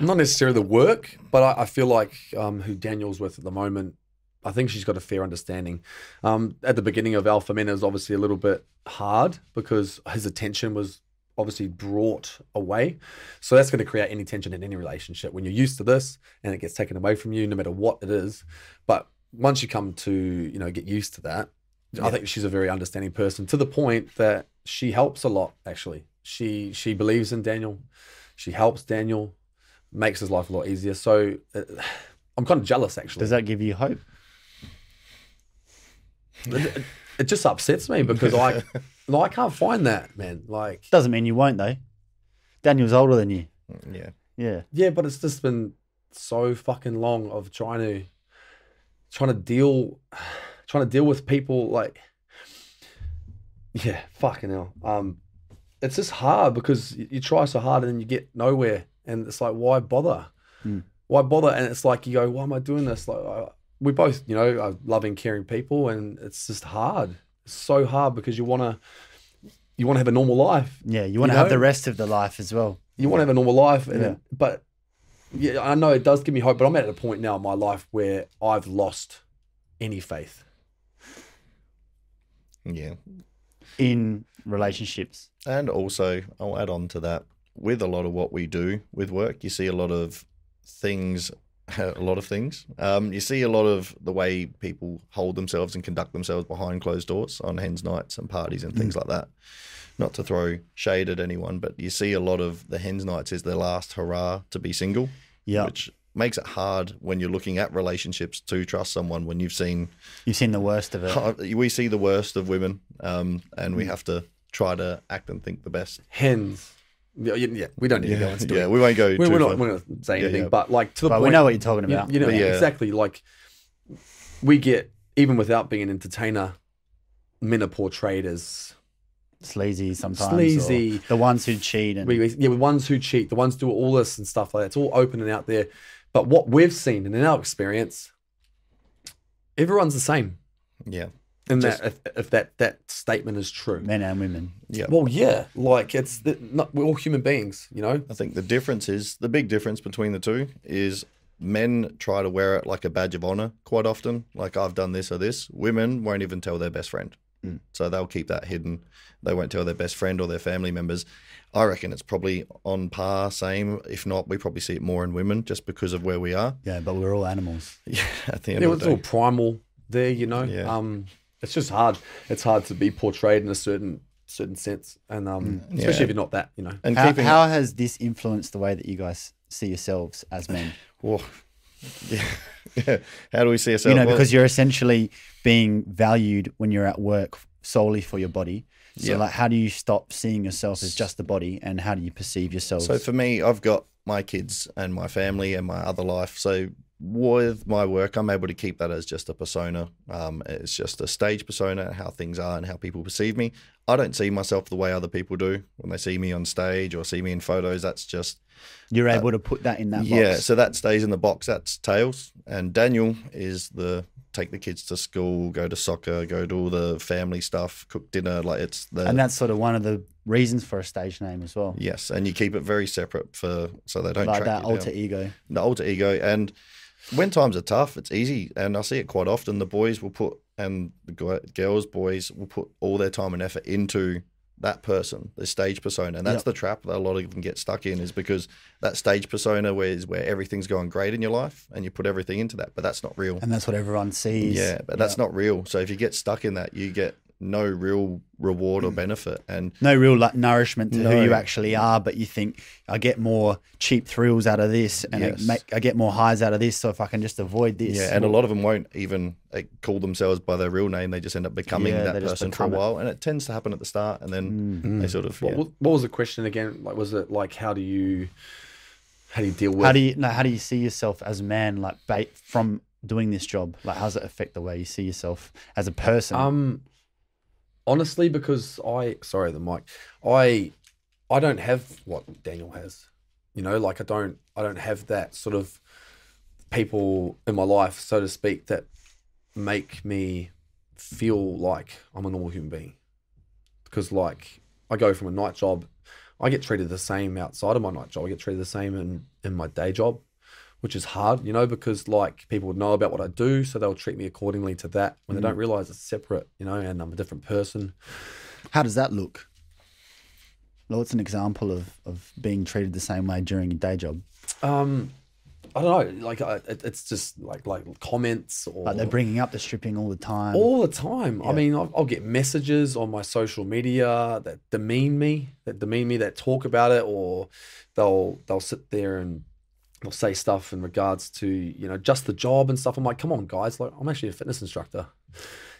Not necessarily the work, but I, I feel like um, who Daniel's with at the moment, I think she's got a fair understanding. Um, at the beginning of Alpha Men is obviously a little bit hard because his attention was obviously brought away. So that's going to create any tension in any relationship when you're used to this and it gets taken away from you, no matter what it is. But once you come to you know get used to that, I think she's a very understanding person to the point that she helps a lot. Actually, she she believes in Daniel. She helps Daniel makes his life a lot easier. So uh, I'm kind of jealous actually. Does that give you hope? it, it just upsets me because I, no, I can't find that man. Like, Doesn't mean you won't though. Daniel's older than you. yeah, Yeah. yeah, but it's just been so fucking long of trying to, trying to deal, trying to deal with people like, yeah, fucking hell. Um, it's just hard because you, you try so hard and then you get nowhere, and it's like, why bother? Mm. Why bother? And it's like you go, why am I doing this? Like, I, we both, you know, are loving, caring people, and it's just hard. It's so hard because you want to, you want to have a normal life. Yeah. You want to have the rest of the life as well. You want to have a normal life, and Yeah. but yeah, I know it does give me hope. But I'm at a point now in my life where I've lost any faith. yeah. in relationships. And also, I'll add on to that with a lot of what we do with work, you see a lot of things, a lot of things. Um, you see a lot of the way people hold themselves and conduct themselves behind closed doors on hens nights and parties and things like that. Not to throw shade at anyone, but you see a lot of the hens nights is their last hurrah to be single, Yeah. which makes it hard when you're looking at relationships to trust someone when you've seen You've seen the worst of it. we see the worst of women, um, and we have to try to act and think the best. Hens. Yeah, yeah, yeah, we don't need to go into yeah, it. we won't go. We're far. not. We're not say Yeah, anything, yeah. but like to the But point. we know what you're talking about. you know yeah. exactly. Like we get even without being an entertainer, men are portrayed as Sleazy sometimes. or Sleazy. The ones who cheat and we, we- yeah, the ones who cheat, the ones who do all this and stuff like that. It's all open and out there. But what we've seen and in our experience, everyone's the same. Yeah, And Just- that if, if that that statement is true. men and women. yeah. Well, yeah, like it's the, not, we're all human beings, you know. I think the difference is the big difference between the two is men try to wear it like a badge of honor quite often. Like I've done this or this. Women won't even tell their best friend, Mm. so they'll keep that hidden. They won't tell their best friend or their family members. I reckon it's probably on par, same. If not, we probably see it more in women just because of where we are. Yeah, but we're all animals. Yeah, at the end Yeah, of it's the all primal there, you know. Yeah. Um, it's just hard. It's hard to be portrayed in a certain certain sense, and um, especially if you're not that, you know. And How, keeping how has this influenced the way that you guys see yourselves as men? Whoa. yeah, yeah. How do we see ourselves? you know, Well, because you're essentially being valued when you're at work solely for your body. So, Yeah. like, how do you stop seeing yourself as just the body, and how do you perceive yourself? So for me, I've got my kids and my family and my other life. So with my work, I'm able to keep that as just a persona. Um, it's just a stage persona, how things are and how people perceive me. I don't see myself the way other people do when they see me on stage or see me in photos. That's just You're able to put that in that yeah. box. So that stays in the box. That's Tails, and Daniel is the take the kids to school, go to soccer, go do all the family stuff, cook dinner. Like it's the and that's sort of one of the reasons for a stage name as well. yes, and you keep it very separate for so they don't like track that you down alter ego. the alter ego. And when times are tough, it's easy, and I see it quite often. The boys will put and the girls, boys will put all their time and effort into that person, the stage persona, and that's Yep. the trap that a lot of them get stuck in. Is because that stage persona where is where everything's going great in your life, and you put everything into that, but that's not real. And that's what everyone sees. Yeah, but that's not real. So if you get stuck in that, you get no real reward or benefit. And no real like, nourishment to who you actually are, but you think I get more cheap thrills out of this, and Yes. I, make, I get more highs out of this. So if I can just avoid this, yeah, and a lot of them won't even uh, call themselves by their real name. They just end up becoming Yeah, that they just person for a become it. Mm. while, and it tends to happen at the start, and then they sort of What, yeah. what, what was the question again? Like, was it like how do you how do you deal with? how do you no, how do you see yourself as a man, like ba- from doing this job? Like, how does it affect the way you see yourself as a person? Um, honestly, because I sorry the mic, I I don't have what Daniel has. You know, like I don't I don't have that sort of people in my life, so to speak, that make me feel like I'm a normal human being. Because like I go from a night job, I get treated the same outside of my night job. I get treated the same in in my day job, which is hard, you know, because like people would know about what I do, so they'll treat me accordingly to that when they don't realize it's separate, you know, and I'm a different person. how does that look? Well, it's an example of, of being treated the same way during your day job? Um, I don't know, like I, it, it's just like like comments or Like they're bringing up the stripping all the time. all the time. I mean, I'll, I'll get messages on my social media that demean me, that demean me, that talk about it, or they'll they'll sit there and they'll say stuff in regards to you know just the job and stuff. I'm like, come on, guys, like I'm actually a fitness instructor,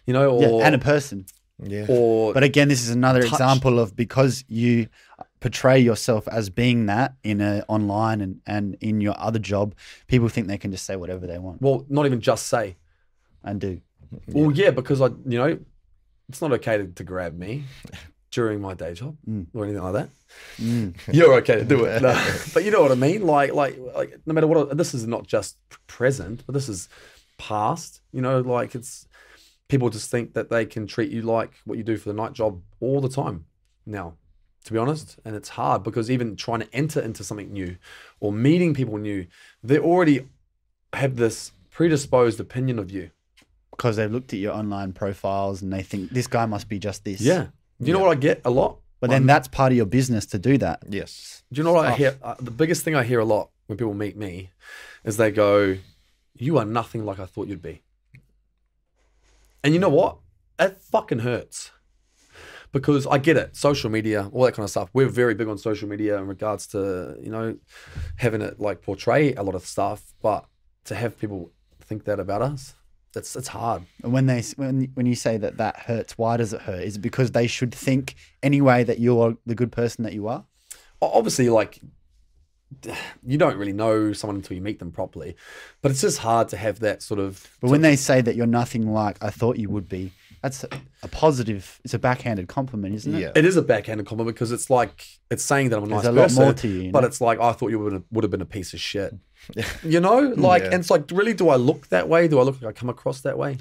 you know, or yeah, and a person. yeah. or But again, this is another touch. example of because you portray yourself as being that in a online and, and in your other job, people think they can just say whatever they want well, not even just say. and do. Well, yeah, because I, you know, it's not okay to, to grab me during my day job mm. or anything like that. Mm. You're okay to do it, No. but you know what I mean. Like, like, like, no matter what. This is not just present, but this is past. You know, like it's people just think that they can treat you like what you do for the night job all the time now. To be honest, and it's hard because even trying to enter into something new or meeting people new, they already have this predisposed opinion of you. Because they've looked at your online profiles and they think this guy must be just this. Yeah. Do you know what I get a lot? But then that's part of your business to do that. yes, Do you know what I hear? Uh, the biggest thing I hear a lot when people meet me is they go, You are nothing like I thought you'd be. And you know what? It fucking hurts. Because I get it, social media, all that kind of stuff. We're very big on social media in regards to, you know, having it like portray a lot of stuff, but to have people think that about us, that's it's hard. And when they when when you say that that hurts, why does it hurt? Is it because they should think anyway that you're the good person that you are? Obviously like you don't really know someone until you meet them properly but it's just hard to have that sort of But when they say that you're nothing like I thought you would be, that's a, a positive. It's a backhanded compliment, isn't it? yeah. it is a backhanded compliment because it's like it's saying that i'm a nice There's a lot person more to you, you but know? it's like i thought you would, would have been a piece of shit you know like Yeah. and it's like really do i look that way do i look like i come across that way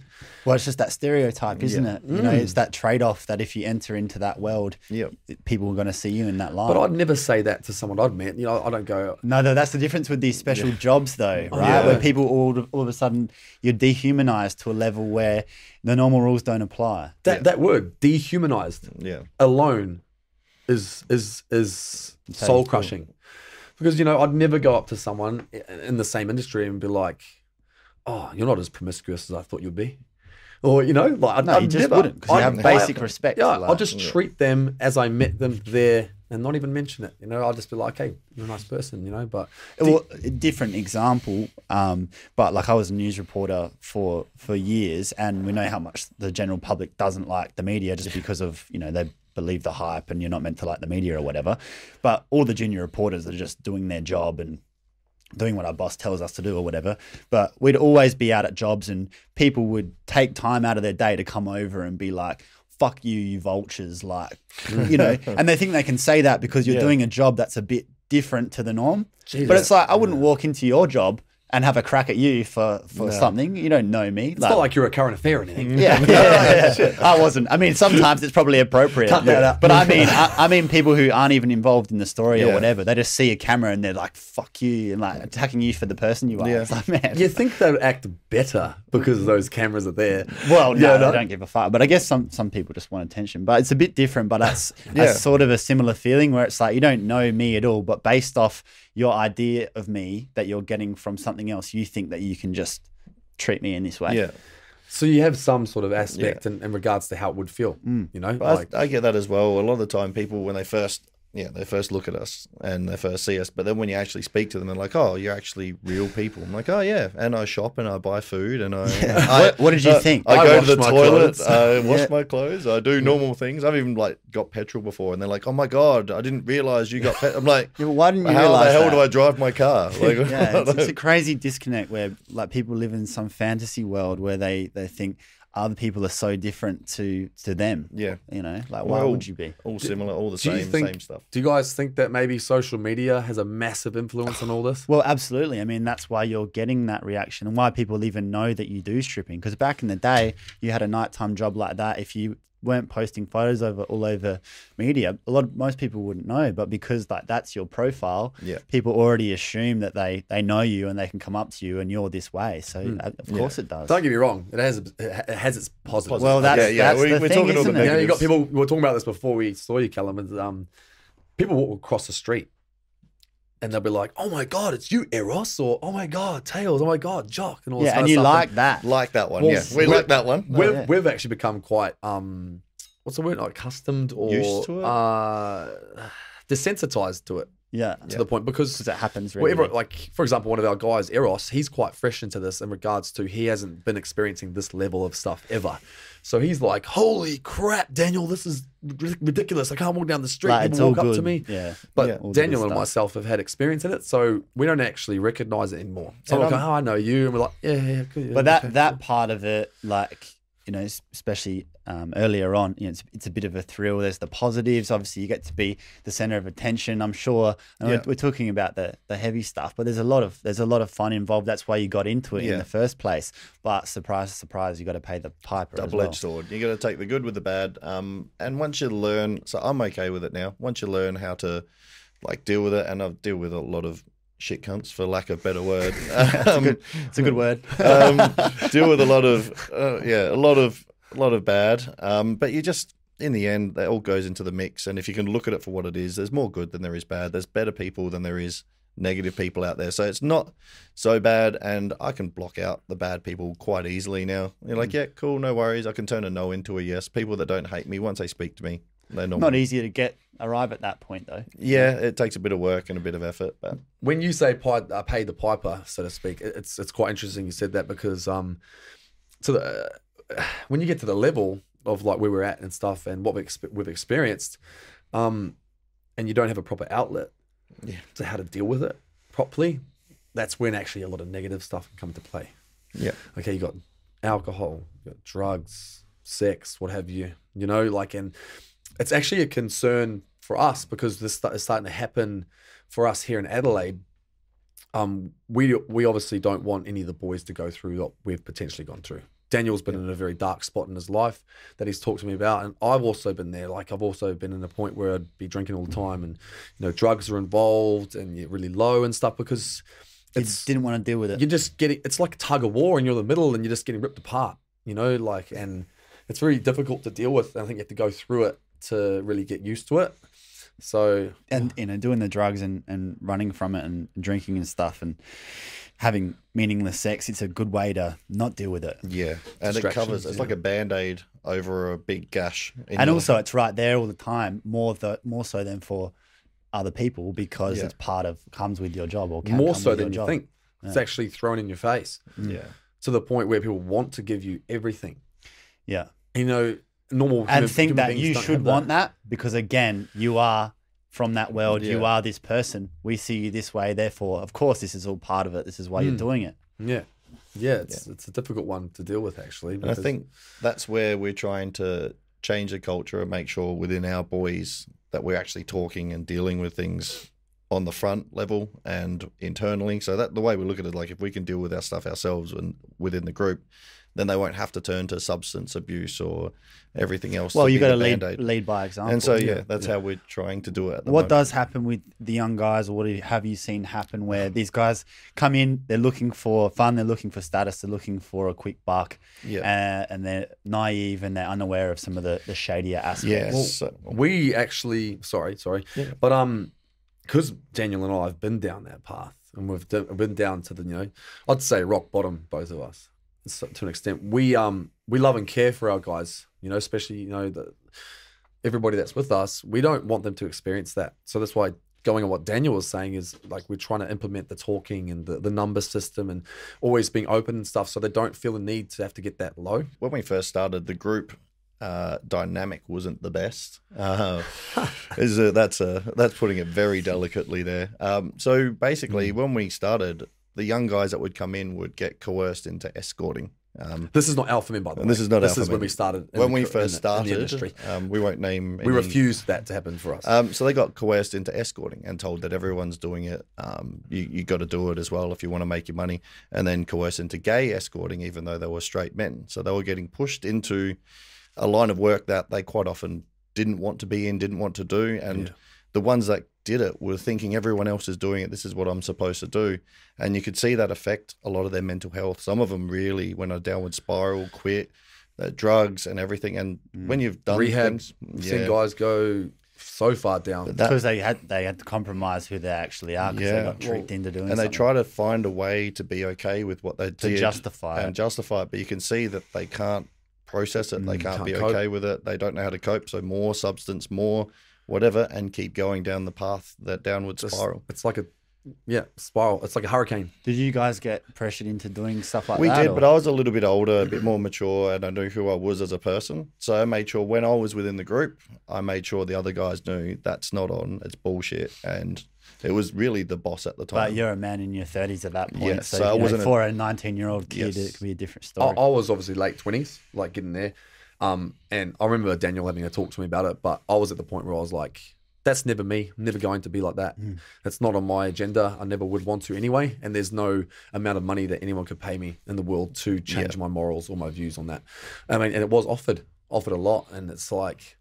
Well, it's just that stereotype, isn't it? You know, it's mm. that trade-off that if you enter into that world, Yep. people are going to see you in that light. but i'd never say that to someone i'd met you know i don't go No, no, that's the difference with these special jobs, though, oh, right? Yeah. Where people all, all of a sudden you're dehumanized to a level where the normal rules don't apply. that that word dehumanized yeah. alone is is is soul crushing because you know I'd never go up to someone in the same industry and be like, "Oh, you're not as promiscuous as I thought you'd be," or you know, like I'd, No, I'd you just never. wouldn't because you have basic I- respect. Yeah, for I'll just treat them as I met them there and not even mention it. You know, I'll just be like, "Hey, you're a nice person," you know. But well, a different example, um, but like I was a news reporter for for years, and we know how much the general public doesn't like the media just because of you know they believe the hype, and you're not meant to like the media or whatever. But all the junior reporters are just doing their job and doing what our boss tells us to do or whatever. But we'd always be out at jobs and people would take time out of their day to come over and be like, fuck you, you vultures. Like, you know, and they think they can say that because you're Yeah. doing a job that's a bit different to the norm. But it's like, I wouldn't walk into your job and have a crack at you for, for something. You don't know me. It's not like you're a current affair or anything. yeah, yeah, yeah. I wasn't. I mean, sometimes it's probably appropriate. That. But I mean, I, I mean, people who aren't even involved in the story or whatever, they just see a camera and they're like, "Fuck you," and like attacking you for the person you are. Yeah. It's like, man. You think they would act better because those cameras are there. Well, no, Yeah, they don't give a fuck. But I guess some some people just want attention. But it's a bit different. But that's Yeah. that's sort of a similar feeling where it's like you don't know me at all, but based off your idea of me that you're getting from something else, you think that you can just treat me in this way. Yeah. So you have some sort of aspect in, in regards to how it would feel. Mm. You know, like I, I get that as well. A lot of the time, people when they first, yeah, they first look at us and they first see us, but then when you actually speak to them, they're like, "Oh, you're actually real people." I'm like, "Oh yeah," and I shop and I buy food and I. I What- what did you uh, think? I, I go to the toilet. clothes. I wash Yeah. my clothes. I do normal things. I've even like got petrol before, and they're like, "Oh my god, I didn't realize you got." Pet-. I'm like, Yeah, why didn't you "How the realize hell that? do I drive my car?" Like, yeah, it's, it's a crazy disconnect where like people live in some fantasy world where they they think other people are so different to to them. yeah, You know, like why Well, would you be? all similar, all the do same, think- same stuff. do you guys think that maybe social media has a massive influence on all this? Well, absolutely. I mean, that's why you're getting that reaction and why people even know that you do stripping. Because back in the day, you had a nighttime job like that. If you weren't posting photos over all over media, a lot of, most people wouldn't know. But because like that's your profile, Yeah. people already assume that they they know you and they can come up to you and you're this way. So uh, of course it does. Don't get me wrong; it has it has its positives. well, that's, Yeah, yeah, that's we- the we're thing, talking all the it? you know, you got people. We were talking about this before we saw you, Callum. And, um, people walk across the street, and they'll be like, "Oh my god, it's you, Eros!" or "Oh my god, Tails!" "Oh my god, Jock!" and all this Yeah, kind and you stuff. like that. Like that one, Well, yeah, we like that one. we've yeah. we've actually become quite um, what's the word? Like accustomed or Used to it? uh, desensitized to it Yeah, to the point because it happens. Whatever, Regularly. like for example, one of our guys, Eros, he's quite fresh into this in regards to he hasn't been experiencing this level of stuff ever. So he's like, "Holy crap, Daniel, this is ridiculous! I can't walk down the street. Like, People walk up good. to me." Yeah. But Yeah. Daniel and myself have had experience in it, so we don't actually recognize it anymore. So like, "Oh, I know you," and we're like, "Yeah, yeah, yeah, But that okay, that cool." part of it, like you know, especially um, earlier on, you know, it's, it's a bit of a thrill. There's the positives. Obviously, you get to be the center of attention. I'm sure. And Yeah. we're, we're talking about the the heavy stuff, but there's a lot of there's a lot of fun involved. That's why you got into it in the first place. But surprise, surprise, you got to pay the piper. double well. edged sword. You got to take the good with the bad. Um, and once you learn, so I'm okay with it now. Once you learn how to like deal with it, and I've deal with a lot of shit cunts for lack of better word. Um, It's a good word. um, deal with a lot of uh, yeah, a lot of a lot of bad. Um, but you just in the end, that all goes into the mix. And if you can look at it for what it is, there's more good than there is bad. There's better people than there is negative people out there. So it's not so bad, and I can block out the bad people quite easily now. You're like, yeah, cool, no worries. I can turn a no into a yes. People that don't hate me once they speak to me, they're normal. Not easy to get arrive at that point though. Yeah, it takes a bit of work and a bit of effort, but when you say pi- uh, pay the piper, so to speak, it's it's quite interesting you said that because um, to the uh, when you get to the level of like where we're at and stuff and what we exp- we've experienced, um, and you don't have a proper outlet Yeah. to how to deal with it properly, that's when actually a lot of negative stuff can come to play. yeah, Okay, you got alcohol, you got drugs, sex, what have you. You know, like, and it's actually a concern for us because this is starting to happen for us here in Adelaide. Um, we we obviously don't want any of the boys to go through what we've potentially gone through. Daniel's been in a very dark spot in his life that he's talked to me about, and I've also been there. Like I've also been in a point where I'd be drinking all the time, and you know, drugs are involved, and you're really low and stuff because You it's didn't want to deal with it. you're just getting it's like a tug of war and you're in the middle and you're just getting ripped apart you know like and it's very difficult to deal with i think you have to go through it to really get used to it so and you know doing the drugs and, and running from it and drinking and stuff and having meaningless sex it's a good way to not deal with it yeah, and it covers. It's yeah. like a band aid over a big gash. in and your- also it's right there all the time more the more so than for other people because Yeah. it's part of comes with your job or can more come so with than your you job. think it's actually thrown in your face mm. yeah. to the point where people want to give you everything yeah you know normal and human- think human that you should have want that because again you are from that world. You are this person. We see you this way. Therefore, of course, this is all part of it. This is why you're Hmm. doing it. Yeah. Yeah, it's it's a difficult one to deal with actually. And I think that's where we're trying to change the culture and make sure within our boys that we're actually talking and dealing with things on the front level and internally. So that the way we look at it, like if we can deal with our stuff ourselves and within the group, then they won't have to turn to substance abuse or everything else. Well, you be got to lead Band-Aid. lead by example. And so yeah, yeah, that's yeah. how we're trying to do it. At the what moment. does happen with the young guys, or what have you seen happen where these guys come in, they're looking for fun, they're looking for status, they're looking for a quick buck, Yeah. uh, and they're naive and they're unaware of some of the, the shadier aspects. Yes. Well, we actually sorry sorry Yeah. but um because daniel and i have been down that path and we've been down to the you know i'd say rock bottom both of us so, to an extent we um we love and care for our guys you know especially you know the everybody that's with us we don't want them to experience that so that's why going on what daniel was saying is like we're trying to implement the talking and the, the number system and always being open and stuff so they don't feel the need to have to get that low when we first started, the group uh, dynamic wasn't the best. Uh, is a, that's a that's putting it very delicately there. Um, so basically, when we started, the young guys that would come in would get coerced into escorting. Um, this is not alpha men by the way this is not alpha. this Alpha is when we started when the we cr- in first the- in the started, industry um, we won't name. We refused that to happen for us. Um, so they got coerced into escorting and told that everyone's doing it. Um, you you got to do it as well if you want to make your money. And then coerced into gay escorting, even though they were straight men. So they were getting pushed into a line of work that they quite often didn't want to be in, didn't want to do. And Yeah. the ones that did it were thinking everyone else is doing it. This is what I'm supposed to do. And you could see that affect a lot of their mental health. Some of them really went a downward spiral, quit. Uh, drugs and everything, and when you've done Rehab, things, I've seen guys go so far down. that, because they had they had to compromise who they actually are because Yeah. they got tricked into doing and they something. try to find a way to be okay with what they do. to did justify and it. justify it, but you can see that they can't process it. They Mm, can't, can't be cope. okay with it. They don't know how to cope. So more substance, more whatever, and keep going down the path, that downward Just- spiral. It's like a yeah spiral. It's like a hurricane. Did you guys get pressured into doing stuff like we that? We did, or- but I was a little bit older, a bit more mature, and I knew who I was as a person. So I made sure when I was within the group, I made sure the other guys knew that's not on. It's bullshit, and it was really the boss at the time. But you're a man in your 30s at that point. Yes, so so I know, wasn't a- for a 19 year old kid, Yes. it could be a different I, story. I was obviously late twenties, like getting there. Um, and I remember Daniel having a talk to me about it, but I was at the point where I was like, "That's never me. I'm never going to be like that. Hmm. That's not on my agenda. I never would want to anyway. And there's no amount of money that anyone could pay me in the world to change my morals or my views on that. I mean, and it was offered, offered a lot, and it's like,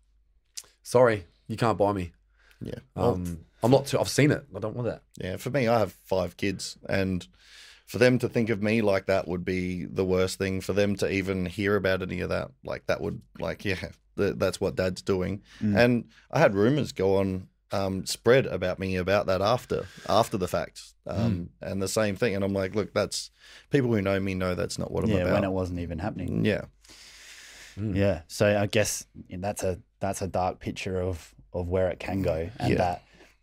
sorry, you can't buy me. yeah. Well, Um, I'm not too. I've seen it. I don't want that. Yeah, for me, I have five kids, and for them to think of me like that would be the worst thing. For them to even hear about any of that, like that would, like, yeah, th- that's what Dad's doing. Mm. And I had rumors go on, um, spread about me about that after, after the fact, um, and the same thing. And I'm like, look, that's people who know me know that's not what I'm yeah, about. when it wasn't even happening. yeah, Yeah. So I guess that's a that's a dark picture of of where it can go, and Yeah. that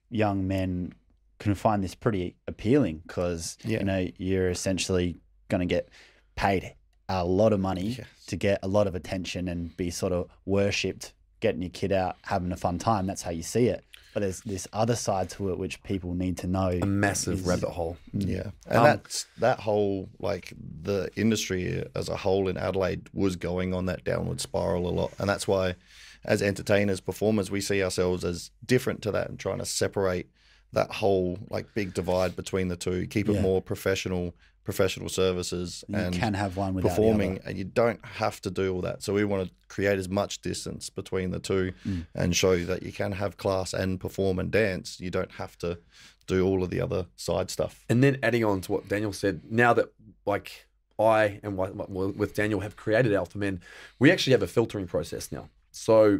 young men can find this pretty appealing because Yeah. you know you're essentially going to get paid a lot of money Yes. to get a lot of attention and be sort of worshipped, getting your kid out, having a fun time. That's how you see it. But there's this other side to it which people need to know. A massive is- rabbit hole. Yeah, and Um, that's that whole like the industry as a whole in Adelaide was going on that downward spiral a lot, and that's why, as entertainers, performers, we see ourselves as different to that and trying to separate that whole like big divide between the two, keep it Yeah. more professional, professional services, You and can have one without the performing, other. and you don't have to do all that. So we want to create as much distance between the two Mm. and show you that you can have class and perform and dance. You don't have to do all of the other side stuff. And then adding on to what Daniel said, now that like I and what- what- with Daniel have created Alpha Men, we actually have a filtering process now. So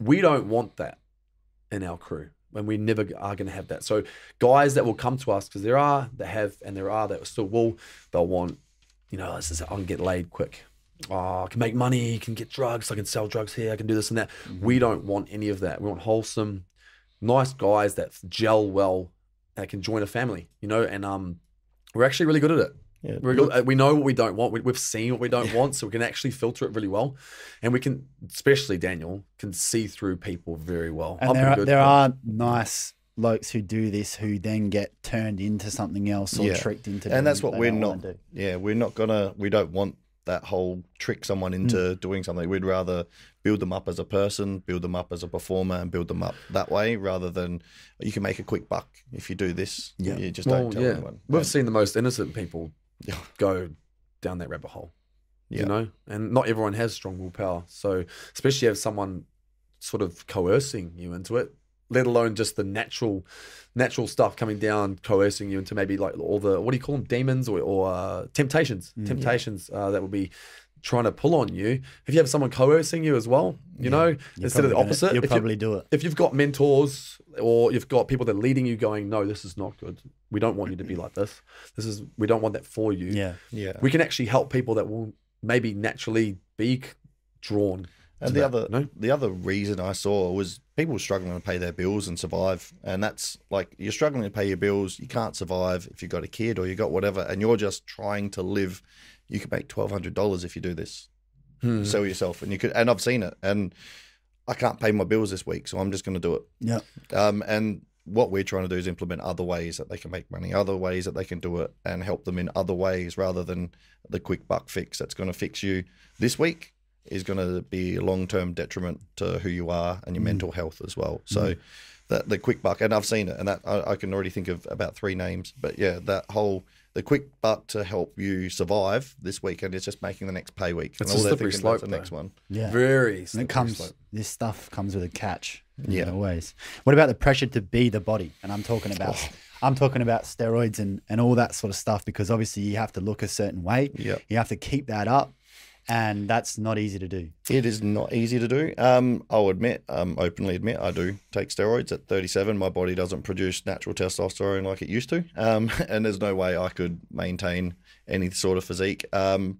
we don't want that in our crew, and we never are going to have that. So guys that will come to us because there are that have, and there are that still will. They'll want, you know, this is I can get laid quick. Oh, I can make money, I can get drugs, I can sell drugs here, I can do this and that. We don't want any of that. We want wholesome, nice guys that gel well, that can join a family, you know, and um, we're actually really good at it. Yeah. We're good- uh, we know what we don't want. We, we've seen what we don't want, so we can actually filter it really well, and we can, especially Daniel, can see through people very well. And I'm there are, there are nice blokes who do this who then get turned into something else or Yeah. tricked into and that's what we're don't not. wanna do. Yeah, we're not gonna. We don't want that whole trick someone into Mm. doing something. We'd rather build them up as a person, build them up as a performer, and build them up that way, rather than you can make a quick buck if you do this. Yeah. you just Well, don't tell yeah. anyone. We've And- seen the most innocent people Yeah. go down that rabbit hole. Yeah. You know, and not everyone has strong willpower. So, especially if someone sort of coercing you into it, let alone just the natural, natural stuff coming down, coercing you into maybe like all the what do you call them, demons or, or uh, temptations, Mm, temptations uh, that would be trying to pull on you. If you have someone coercing you as well, you know, instead of the probably gonna- opposite, You'll if you- probably do it. if you've got mentors or you've got people that are leading you going no this is not good we don't want you to be like this this is we don't want that for you Yeah. yeah. we can actually help people that will maybe naturally be drawn And the that, other no? the other reason I saw was people struggling to pay their bills and survive. And that's like you're struggling to pay your bills, you can't survive if you've got a kid or you've got whatever, and you're just trying to live. You could make twelve hundred dollars if you do this. Hmm. Sell yourself, and you could. And I've seen it, and I can't pay my bills this week, so I'm just going to do it. Yeah. Um, and what we're trying to do is implement other ways that they can make money, other ways that they can do it, and help them in other ways rather than the quick buck fix that's going to fix you this week is going to be a long term detriment to who you are and your mm. mental health as well. Mm. So. That the quick buck, and I've seen it, and that I, I can already think of about three names. But yeah, that whole the quick buck to help you survive this weekend is just making the next pay week. It's and a all they're slippery thinking about slope, the next one. Yeah. very And it comes. slope. This stuff comes with a catch. Yeah. Yeah. Always. What about the pressure to be the body? And I'm talking about. Oh. I'm talking about steroids and and all that sort of stuff because obviously you have to look a certain way. Yep. You have to keep that up, and that's not easy to do. It is not easy to do. Um, I'll admit, um, openly admit, I do take steroids at 37. My body doesn't produce natural testosterone like it used to, um, and there's no way I could maintain any sort of physique. Um,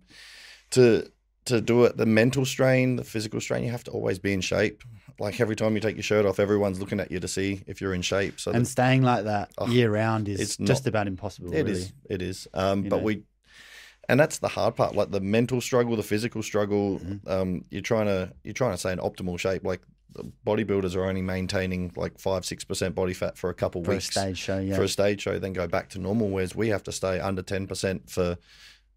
to to do it, the mental strain, the physical strain, you have to always be in shape. Like every time you take your shirt off, everyone's looking at you to see if you're in shape. So And that- staying like that Oh, year round is it's just not- about impossible. It really. is. It is. Um, but know. we, and that's the hard part. Like the mental struggle, the physical struggle. Mm-hmm. Um, you're trying to you're trying to stay in optimal shape. Like the bodybuilders are only maintaining like five six percent body fat for a couple weeks. for a stage show. Yeah. for a stage show, then go back to normal. Whereas we have to stay under ten percent for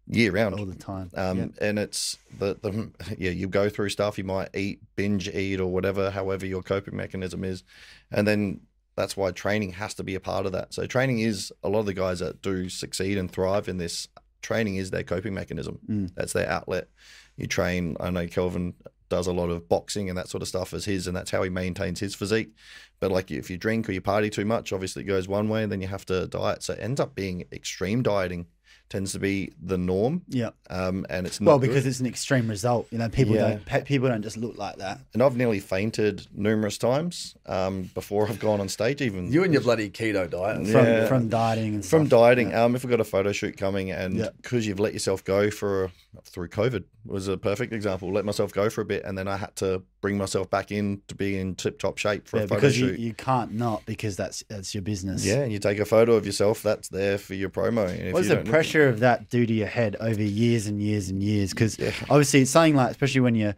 year round. all the time. Um, Yeah. and it's the, the yeah you go through stuff you might eat binge eat or whatever however your coping mechanism is and then that's why training has to be a part of that so training is a lot of the guys that do succeed and thrive in this training is their coping mechanism. Mm. that's their outlet. You train i know kelvin does a lot of boxing and that sort of stuff as his and that's how he maintains his physique. But like if you drink or you party too much obviously it goes one way and then you have to diet. So it ends up being extreme dieting tends to be the norm Yeah. um, and it's not Well, good. because it's an extreme result. You know, people Yeah. don't people don't just look like that. and I've nearly fainted numerous times um, before I've gone on stage. Even you and your bloody keto diet From Yeah. from dieting and from stuff. dieting. Yeah. Um, if we've got a photo shoot coming, and Yeah. because you've let yourself go for through COVID was a perfect example. Let myself go for a bit, and then I had to bring myself back in to be in tip top shape for Yeah, a photo because you, shoot. you can't not because that's that's your business. yeah, and you take a photo of yourself. That's there for your promo. And What does the pressure of that do to your head over years and years and years? Because Yeah. obviously it's something like, especially when you're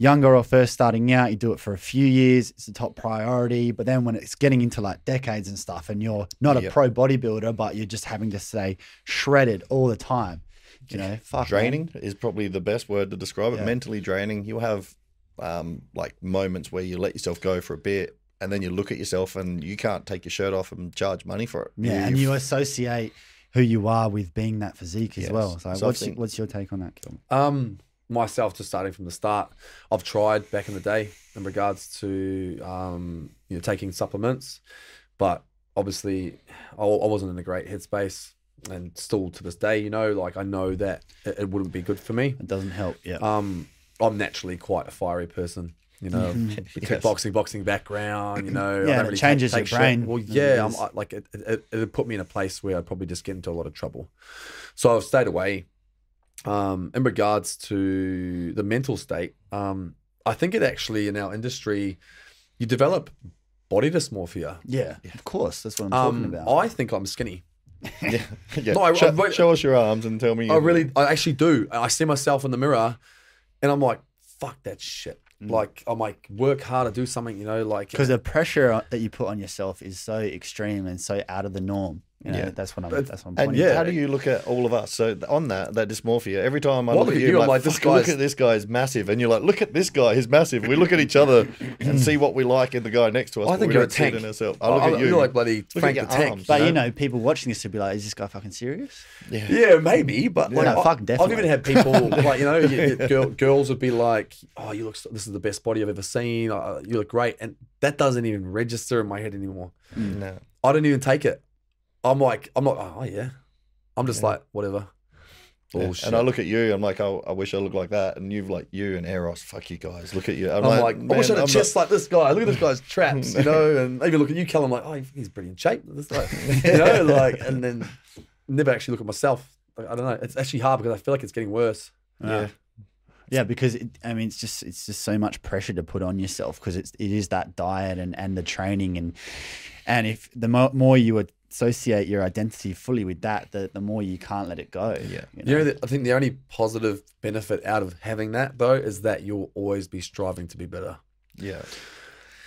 younger or first starting out, you do it for a few years, it's a top priority. But then when it's getting into like decades and stuff, and you're not a Yep. pro bodybuilder, but you're just having to stay shredded all the time, you know, fuck man. draining is probably the best word to describe it. Yeah. Mentally draining. You'll have um, like moments where you let yourself go for a bit, and then you look at yourself and you can't take your shirt off and charge money for it. Yeah, and you associate who you are with being that physique as Yes. well. So, So what's, seen- what's your take on that, Kelvin? Um, myself, just starting from the start, I've tried back in the day in regards to um, you know taking supplements, but obviously I, I wasn't in a great headspace, and still to this day, you know, like I know that it, it wouldn't be good for me. It doesn't help. Yeah. Um, I'm naturally quite a fiery person. You know, the kickboxing, boxing background. You know, Yeah, it really changes your shit. brain. Well, yeah, I'm. I, like it, it, it put me in a place where I'd probably just get into a lot of trouble. So I've stayed away. Um, in regards to the mental state, um, I think it actually in our industry, you develop body dysmorphia. yeah, of course. That's what I'm talking Um, about. I think I'm skinny. Yeah, yeah. No, I- show, I really- show us your arms and tell me. I really, I actually do. I see myself in the mirror, and I'm like, "Fuck that shit." Mm. Like, I'm like, work harder, do something, you know, like Because the pressure that you put on yourself is so extreme and so out of the norm. You know, Yeah. that's what I'm. But- that's what I'm And yeah. to. how do you look at all of us? So on that, that dysmorphia, every time I Well, look, at you, I'm like, this "Fuck, look at this guy's massive, and you're like, look at this guy, he's massive. We look at each other and see what we like in the guy next to us. I but think we you're a don't see it tank. in ourselves. I look at you. You're like bloody Look Frank the your Tank. arms. But you know, people watching this would be like, "Is this guy fucking serious?" yeah. Yeah, maybe, but like, No, I, fuck, I've even had people like you know, you, you- girl, girls would be like, "Oh, you look, so- this is the best body I've ever seen. Uh, you look great," and that doesn't even register in my head anymore. No. I don't even take it. I'm like, I'm like, oh yeah, I'm just like, whatever. Yeah. And I look at you, I'm like, oh, I wish I looked like that. And you've like, you and Eros, fuck you guys. Look at you. I'm, I'm like, I wish I had a I'm chest like this guy. Look at this guy's traps, you know. And even look at you, Callum. Like, oh, he's pretty in shape. This guy, you know, like, and then never actually look at myself. Like, I don't know. It's actually hard because I feel like it's getting worse. Yeah. Yeah, because it, I mean, it's just it's just so much pressure to put on yourself because it's it is that diet and, and the training and and if the mo- more you associate your identity fully with that, the the more you can't let it go. Yeah. you You know, I think the only positive benefit out of having that though is that you'll always be striving to be better. Yeah.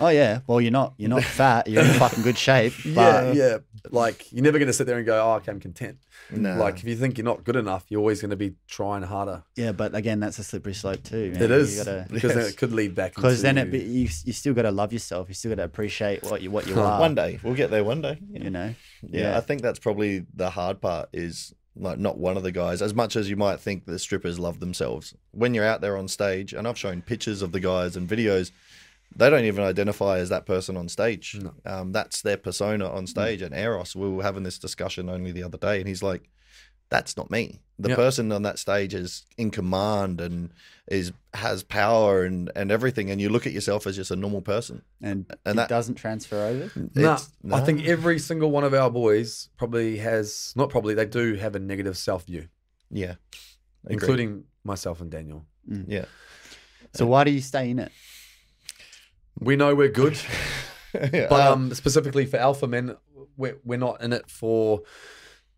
Oh yeah. Well, you're not you're not fat. You're in fucking good shape. yeah, But yeah. Like you're never going to sit there and go, "Oh, okay, I'm content." No. Like if you think you're not good enough, you're always going to be trying harder. yeah, but again, that's a slippery slope too. man. It is You gotta, because then Yes. it could lead back. because then it be, you you still got to love yourself. You still got to appreciate what you what you are. one day. We'll get there one day. you know. Yeah, I think that's probably the hard part is like not one of the guys. As much as you might think the strippers love themselves, when you're out there on stage, and I've shown pictures of the guys and videos, they don't even identify as that person on stage. Um, that's their persona on stage. And Eros, we were having this discussion only the other day, and he's like, "That's not me. The Yeah. person on that stage is in command and is has power and and everything. And you look at yourself as just a normal person. and, And it that- doesn't transfer over. Nah, It's- I think every single one of our boys probably has not probably they do have a negative self view, yeah, Agreed. including myself and Daniel. yeah." So why do you stay in it? We know we're good, Yeah, but uh, um, specifically for alpha men, we're we're not in it for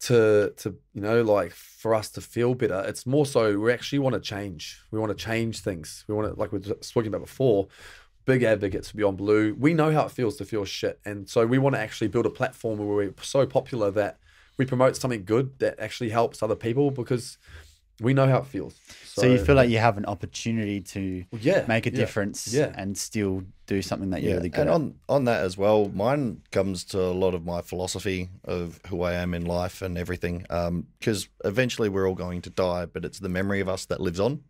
to to you know like for us to feel better. It's more so we actually want to change. We want to change things. We want to like we were talking about before. Big advocates for Beyond Blue. We know how it feels to feel shit, and so we want to actually build a platform where we're so popular that we promote something good that actually helps other people because we know how it feels. So, you feel like you have an opportunity to yeah, make a yeah. difference Yeah. and still do something that you're Yeah, really good and at. on on that as well, mine comes to a lot of my philosophy of who I am in life and everything. Um, because eventually we're all going to die, but it's the memory of us that lives on.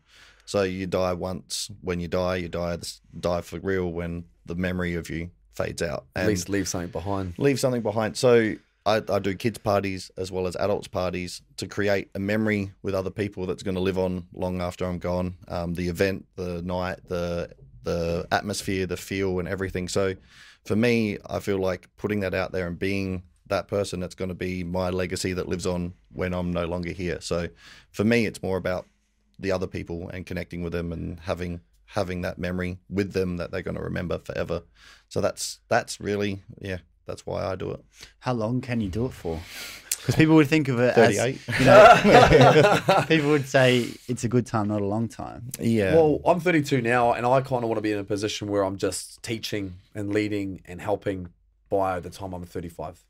So you die once. When you die, you die die for real. When the memory of you fades out, At least leave something behind. leave something behind. So I, I do kids parties as well as adults parties to create a memory with other people that's going to live on long after I'm gone. Um, the event, the night, the the atmosphere, the feel, and everything. So for me, I feel like putting that out there and being that person that's going to be my legacy that lives on when I'm no longer here. So for me, it's more about the other people and connecting with them and having having that memory with them that they're going to remember forever. So that's that's really yeah, that's why I do it. How long can you do it for? Because people would think of it Thirty-eight. as, you know, people would say it's a good time, not a long time. yeah. Well, I'm 32 now, and I kind of want to be in a position where I'm just teaching and leading and helping by the time I'm 35,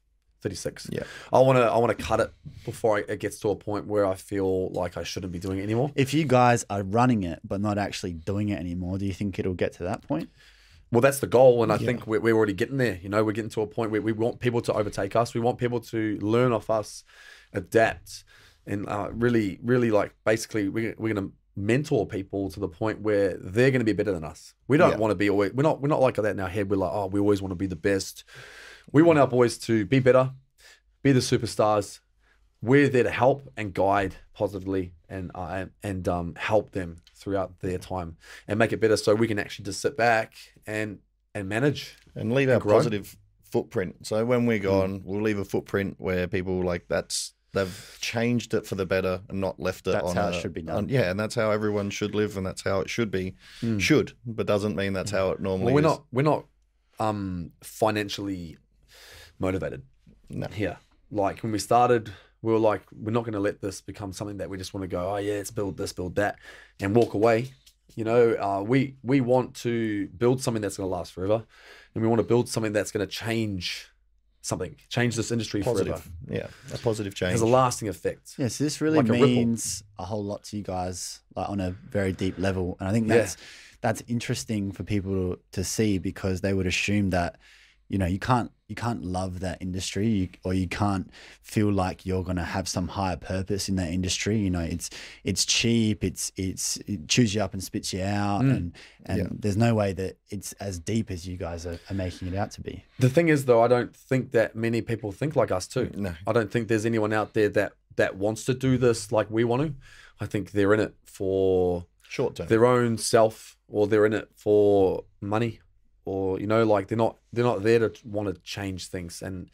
36. Yeah. I want to I want to cut it before it gets to a point where I feel like I shouldn't be doing it anymore. If you guys are running it but not actually doing it anymore, do you think it'll get to that point? Well, that's the goal, and I think we're, we're already getting there. You know, we're getting to a point where we want people to overtake us. We want people to learn off us, adapt, and uh, really, really like basically we're, we're going to mentor people to the point where they're going to be better than us. We don't Yeah. want to be always. We're not. We're not like that in our head. We're like, oh, we always want to be the best. We want our boys to be better, be the superstars. We're there to help and guide positively and uh, and um, help them throughout their time and make it better, so we can actually just sit back and and manage. and leave our positive footprint. So when we're gone, we'll leave a footprint where people like that's they've changed it for the better and not left it That's on how a- it should be done. on- yeah, and that's how everyone should live, and that's how it should be. Should, but doesn't mean that's how it normally Well, we're is. not we're not um financially motivated No. here. like when we started, we were like, we're not going to let this become something that we just want to go, oh yeah, let's build this, build that, and walk away. You know, uh, we we want to build something that's going to last forever, and we want to build something that's going to change something, change this industry forever. Yeah, a positive change. Has a lasting effect. Yeah, so this really Like means a, whole lot to you guys, like on a very deep level, and I think Yeah. that's that's interesting for people to, to see because they would assume that you know you can't you can't love that industry you, or you can't feel like you're going to have some higher purpose in that industry you know it's it's cheap it's it's it chews you up and spits you out Mm. and and Yeah. there's no way that it's as deep as you guys are, are making it out to be The thing is, though, I don't think that many people think like us too. No. I don't think there's anyone out there that that wants to do this like we want to. I think they're in it for Short term. their own self, or they're in it for money, or you know, like they're not they're not there to want to change things. And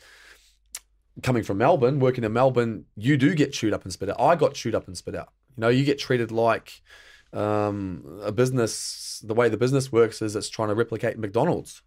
coming from Melbourne, working in Melbourne, you do get chewed up and spit out. I got chewed up and spit out. You know, you get treated like um, a business. The way the business works is it's trying to replicate McDonald's.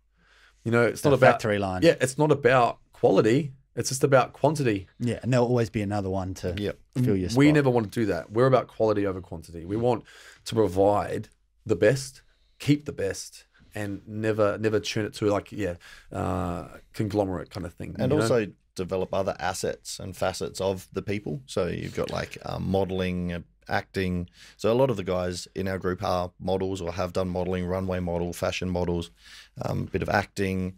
You know, it's not The about factory line yeah, it's not about quality. It's just about quantity. yeah and there'll always be another one to Yep. fill your spot. We never want to do that. We're about quality over quantity. We want to provide the best, keep the best, and never never turn it to like yeah, uh, conglomerate kind of thing. and you know? also develop other assets and facets of the people. So you've got like um, modeling, uh, acting. So a lot of the guys in our group are models or have done modeling, runway model, fashion models, um, bit of acting.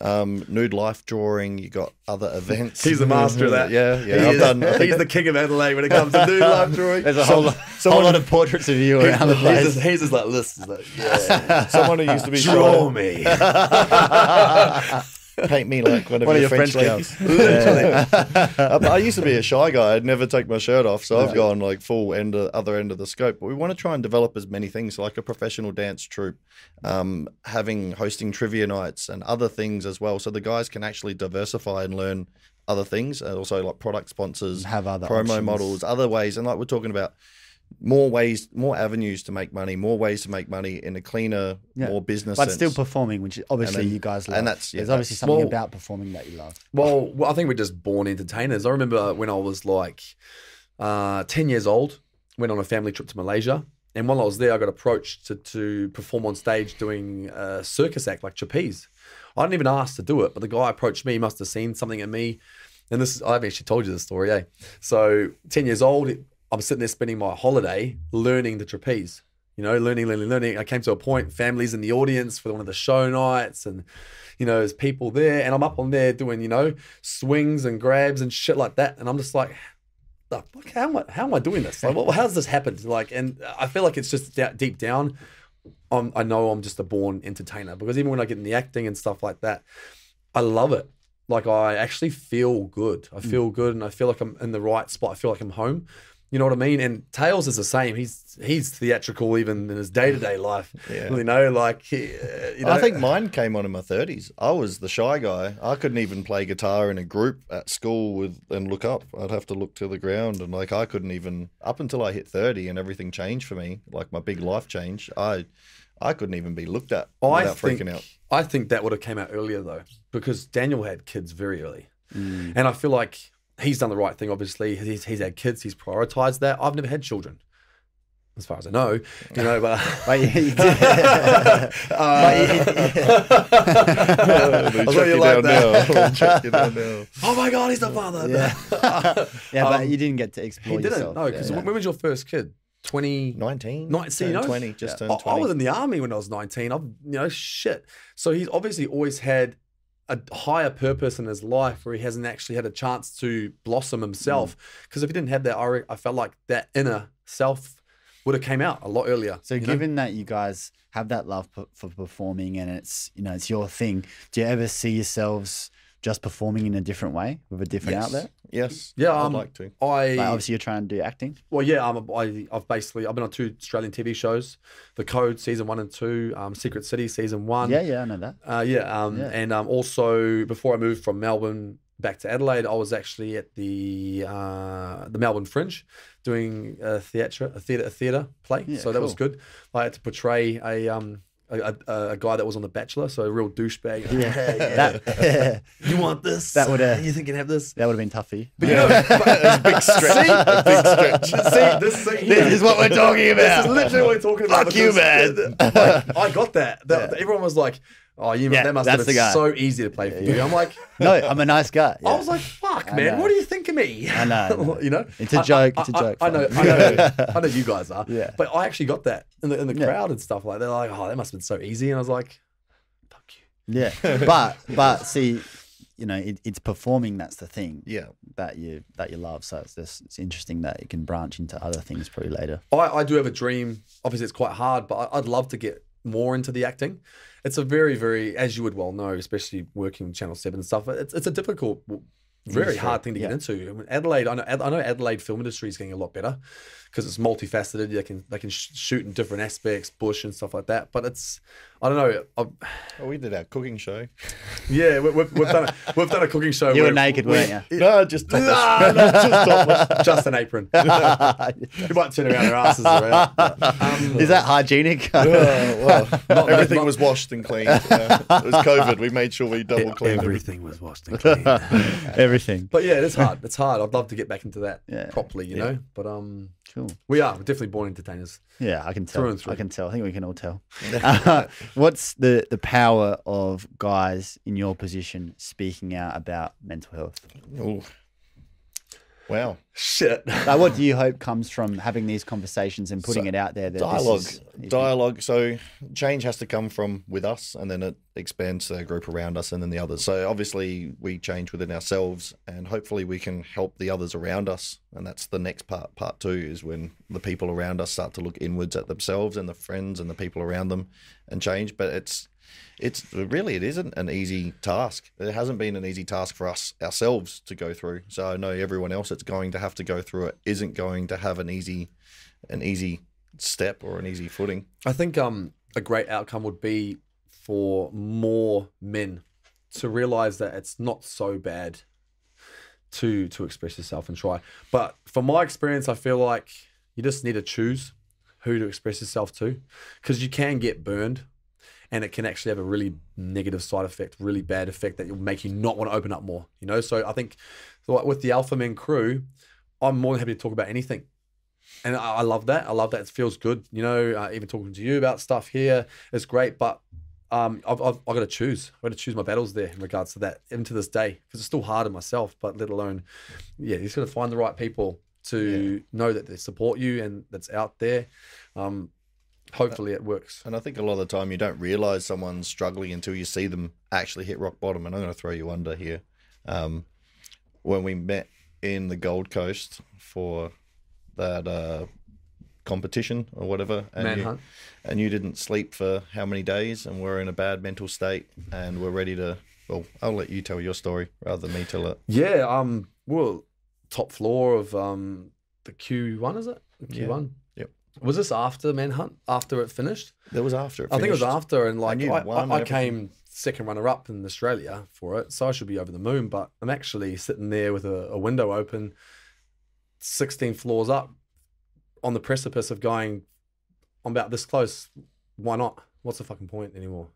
Um, nude life drawing. You got other events. he's the master of that. Yeah, yeah. I've is- done. I think he's the king of Adelaide when it comes to nude life drawing. There's a whole, lot, whole lot of portraits of you around the He's place. just, he's just like this. He's like, yeah. someone who used to be Draw me. paint me like one of One of your, your French, French ladies. I used to be a shy guy. I'd never take my shirt off, so I've gone like full end of, other end of the scope. But we want to try and develop as many things, like a professional dance troupe, um, having hosting trivia nights and other things as well, so the guys can actually diversify and learn other things, and also like product sponsors, have other promo options. models, other ways, and like we're talking about. More ways, more avenues to make money, more ways to make money in a cleaner, Yeah. more business. but sense. still performing, which obviously then- you guys love. and that's- yeah, There's obviously something well- about performing that you love. Well, well, I think we're just born entertainers. I remember when I was like uh, 10 years old, went on a family trip to Malaysia. And while I was there, I got approached to, to perform on stage doing a circus act like trapeze. I didn't even ask to do it, but the guy approached me, he must have seen something in me. And this is, I've actually told you this story, eh? So, 10 years old, I'm sitting there spending my holiday learning the trapeze. You know, learning, learning, learning. I came to a point, families in the audience for one of the show nights, and you know, there's people there, and I'm up on there doing, you know, swings and grabs and shit like that, and I'm just like, the fuck, how am I, how am I doing this? Like, well, how does this happen? Like, and I feel like it's just deep down, I'm, I know I'm just a born entertainer because even when I get in the acting and stuff like that, I love it. Like, I actually feel good. I mm. feel good, and I feel like I'm in the right spot. I feel like I'm home. You know what I mean? And Tails is the same. He's he's theatrical even in his day to day life. Yeah. You know, like he, uh, you know, I think mine came on in my thirties. I was the shy guy. I couldn't even play guitar in a group at school with and look up. I'd have to look to the ground and like I couldn't even up until I hit thirty and everything changed for me. Like my big life change. I I couldn't even be looked at I without think, freaking out. I think that would have came out earlier though, because Daniel had kids very early, Mm. and I feel like he's done the right thing. Obviously, he's, he's had kids. He's prioritized that. I've never had children, as far as I know. You know, but. But you- you did- I thought you liked that. now. oh my god, he's the father. yeah, yeah, but Um, you didn't get to explore he didn't. yourself. No, because Yeah, when was your first kid? Twenty. 19? Not- see, you Turned know, 20, just I, turned I 20. was in the army when I was 19. I've, you know, shit. So he's obviously always had a higher purpose in his life where he hasn't actually had a chance to blossom himself. Mm. Because if he didn't have that, I, re- I felt like that inner self would have came out a lot earlier. So you know? given that you guys have that love for performing and it's you know it's your thing, do you ever see yourselves just performing in a different way with a different Yes. outlet? Yes. Yeah, I'd um, like to. I Like obviously you're trying to do acting. Well, yeah, I'm a, I, I've basically I've been on two Australian TV shows, The Code season one and two, um, Secret City season one. yeah, yeah, I know that. Uh, yeah, um, Yeah. and um, also before I moved from Melbourne back to Adelaide, I was actually at the uh, the Melbourne Fringe doing a theatre, a theatre, a theatre play. Yeah, so that was good. I had to portray a um, a, a, a guy that was on The Bachelor, so a real douchebag. Yeah. yeah. That, you want this? That would, uh, you think you can have this? that would have been tough for you. But you know, but, big stretch. a big stretch. see, this, here- This is what we're talking about. This is literally what we're talking about. Fuck you, because- like, I got that. That- Yeah. Everyone was like, "Oh, you Yeah, that must that's have the been guy. so easy to play for you." I'm like, No, I'm a nice guy. I was like, "Fuck, I man, know. what do you think of me?" I know, I know. you know, It's a joke, I, it's a joke, I, know. I know, I know you guys are. Yeah. but I actually got that in the in the Yeah. crowd and stuff like. They're like, "Oh, that must have been so easy," and I was like, "Fuck you." yeah. But but see, you know, it, it's performing that's the thing Yeah. that you that you love. So it's just it's interesting that it can branch into other things probably later. I, I do have a dream. Obviously, it's quite hard, but I, I'd love to get more into the acting. It's a very, very, as you would well know, especially working with Channel Seven and stuff. It's it's a difficult, very hard thing to get into. I mean, Adelaide, I know, Ad- I know Adelaide film industry is getting a lot better because it's multifaceted. They can they can sh- shoot in different aspects, bush and stuff like that. But it's I don't know. I, Well, we did our cooking show. yeah, we, we've, we've done a, we've done a cooking show. You were naked, we- weren't you? No, just topless. No, no, just topless, just an apron. you might turn around their asses around. but, um, Is that hygienic? Oh, well, Not- everything not- was washed and cleaned. Uh, it was COVID. We made sure we double cleaned everything. everything was washed and clean. Everything. But yeah, it is hard. It's hard. I'd love to get back into that Yeah. properly, you know. But um, Cool. we are we're definitely born entertainers. Yeah, I can tell. Through and through. I can tell. I think we can all tell. Uh, what's the the power of guys in your position speaking out about mental health? Ooh. Wow. Shit. What do you hope comes from having these conversations and putting So, it out there? That dialogue is- dialogue so change has to come from with us and then it expands to the group around us and then the others so obviously we change within ourselves and hopefully we can help the others around us and that's the next part part two is when the people around us start to look inwards at themselves and the friends and the people around them and change but it's it's really it isn't an easy task it hasn't been an easy task for us ourselves to go through so i know everyone else that's going to have to go through it isn't going to have an easy an easy step or an easy footing. I think um a great outcome would be for more men to realize that it's not so bad to to express yourself and try. But from my experience, I feel like you just need to choose who to express yourself to, because you can get burned, and it can actually have a really negative side effect, really bad effect that will make you not want to open up more. You know, so I think with the Alpha Men crew, I'm more than happy to talk about anything and I, I love that. I love that. It feels good. You know, uh, even talking to you about stuff here is great. But um, I've, I've, I've got to choose. I've got to choose my battles there in regards to that, even to this day, because it's still hard on myself. But let alone, yeah, you just got to find the right people to know that they support you and that's out there. Um, hopefully, it works. And I think a lot of the time you don't realize someone's struggling until you see them actually hit rock bottom. And I'm going to throw you under here. Um, when we met in the Gold Coast for that uh, competition or whatever, and you, and you didn't sleep for how many days, and we're in a bad mental state, and we're ready to. Well, I'll let you tell your story rather than me tell it. Yeah. Um. Well, top floor of um the Q one is it? The Q one. Yep. Was this after Manhunt? After it finished? That was after. It I think it was after, and like I, I, I came second runner up in Australia for it, so I should be over the moon. But I'm actually sitting there with a, a window open, 16 floors up, on the precipice of going, I'm about this close. Why not? What's the fucking point anymore?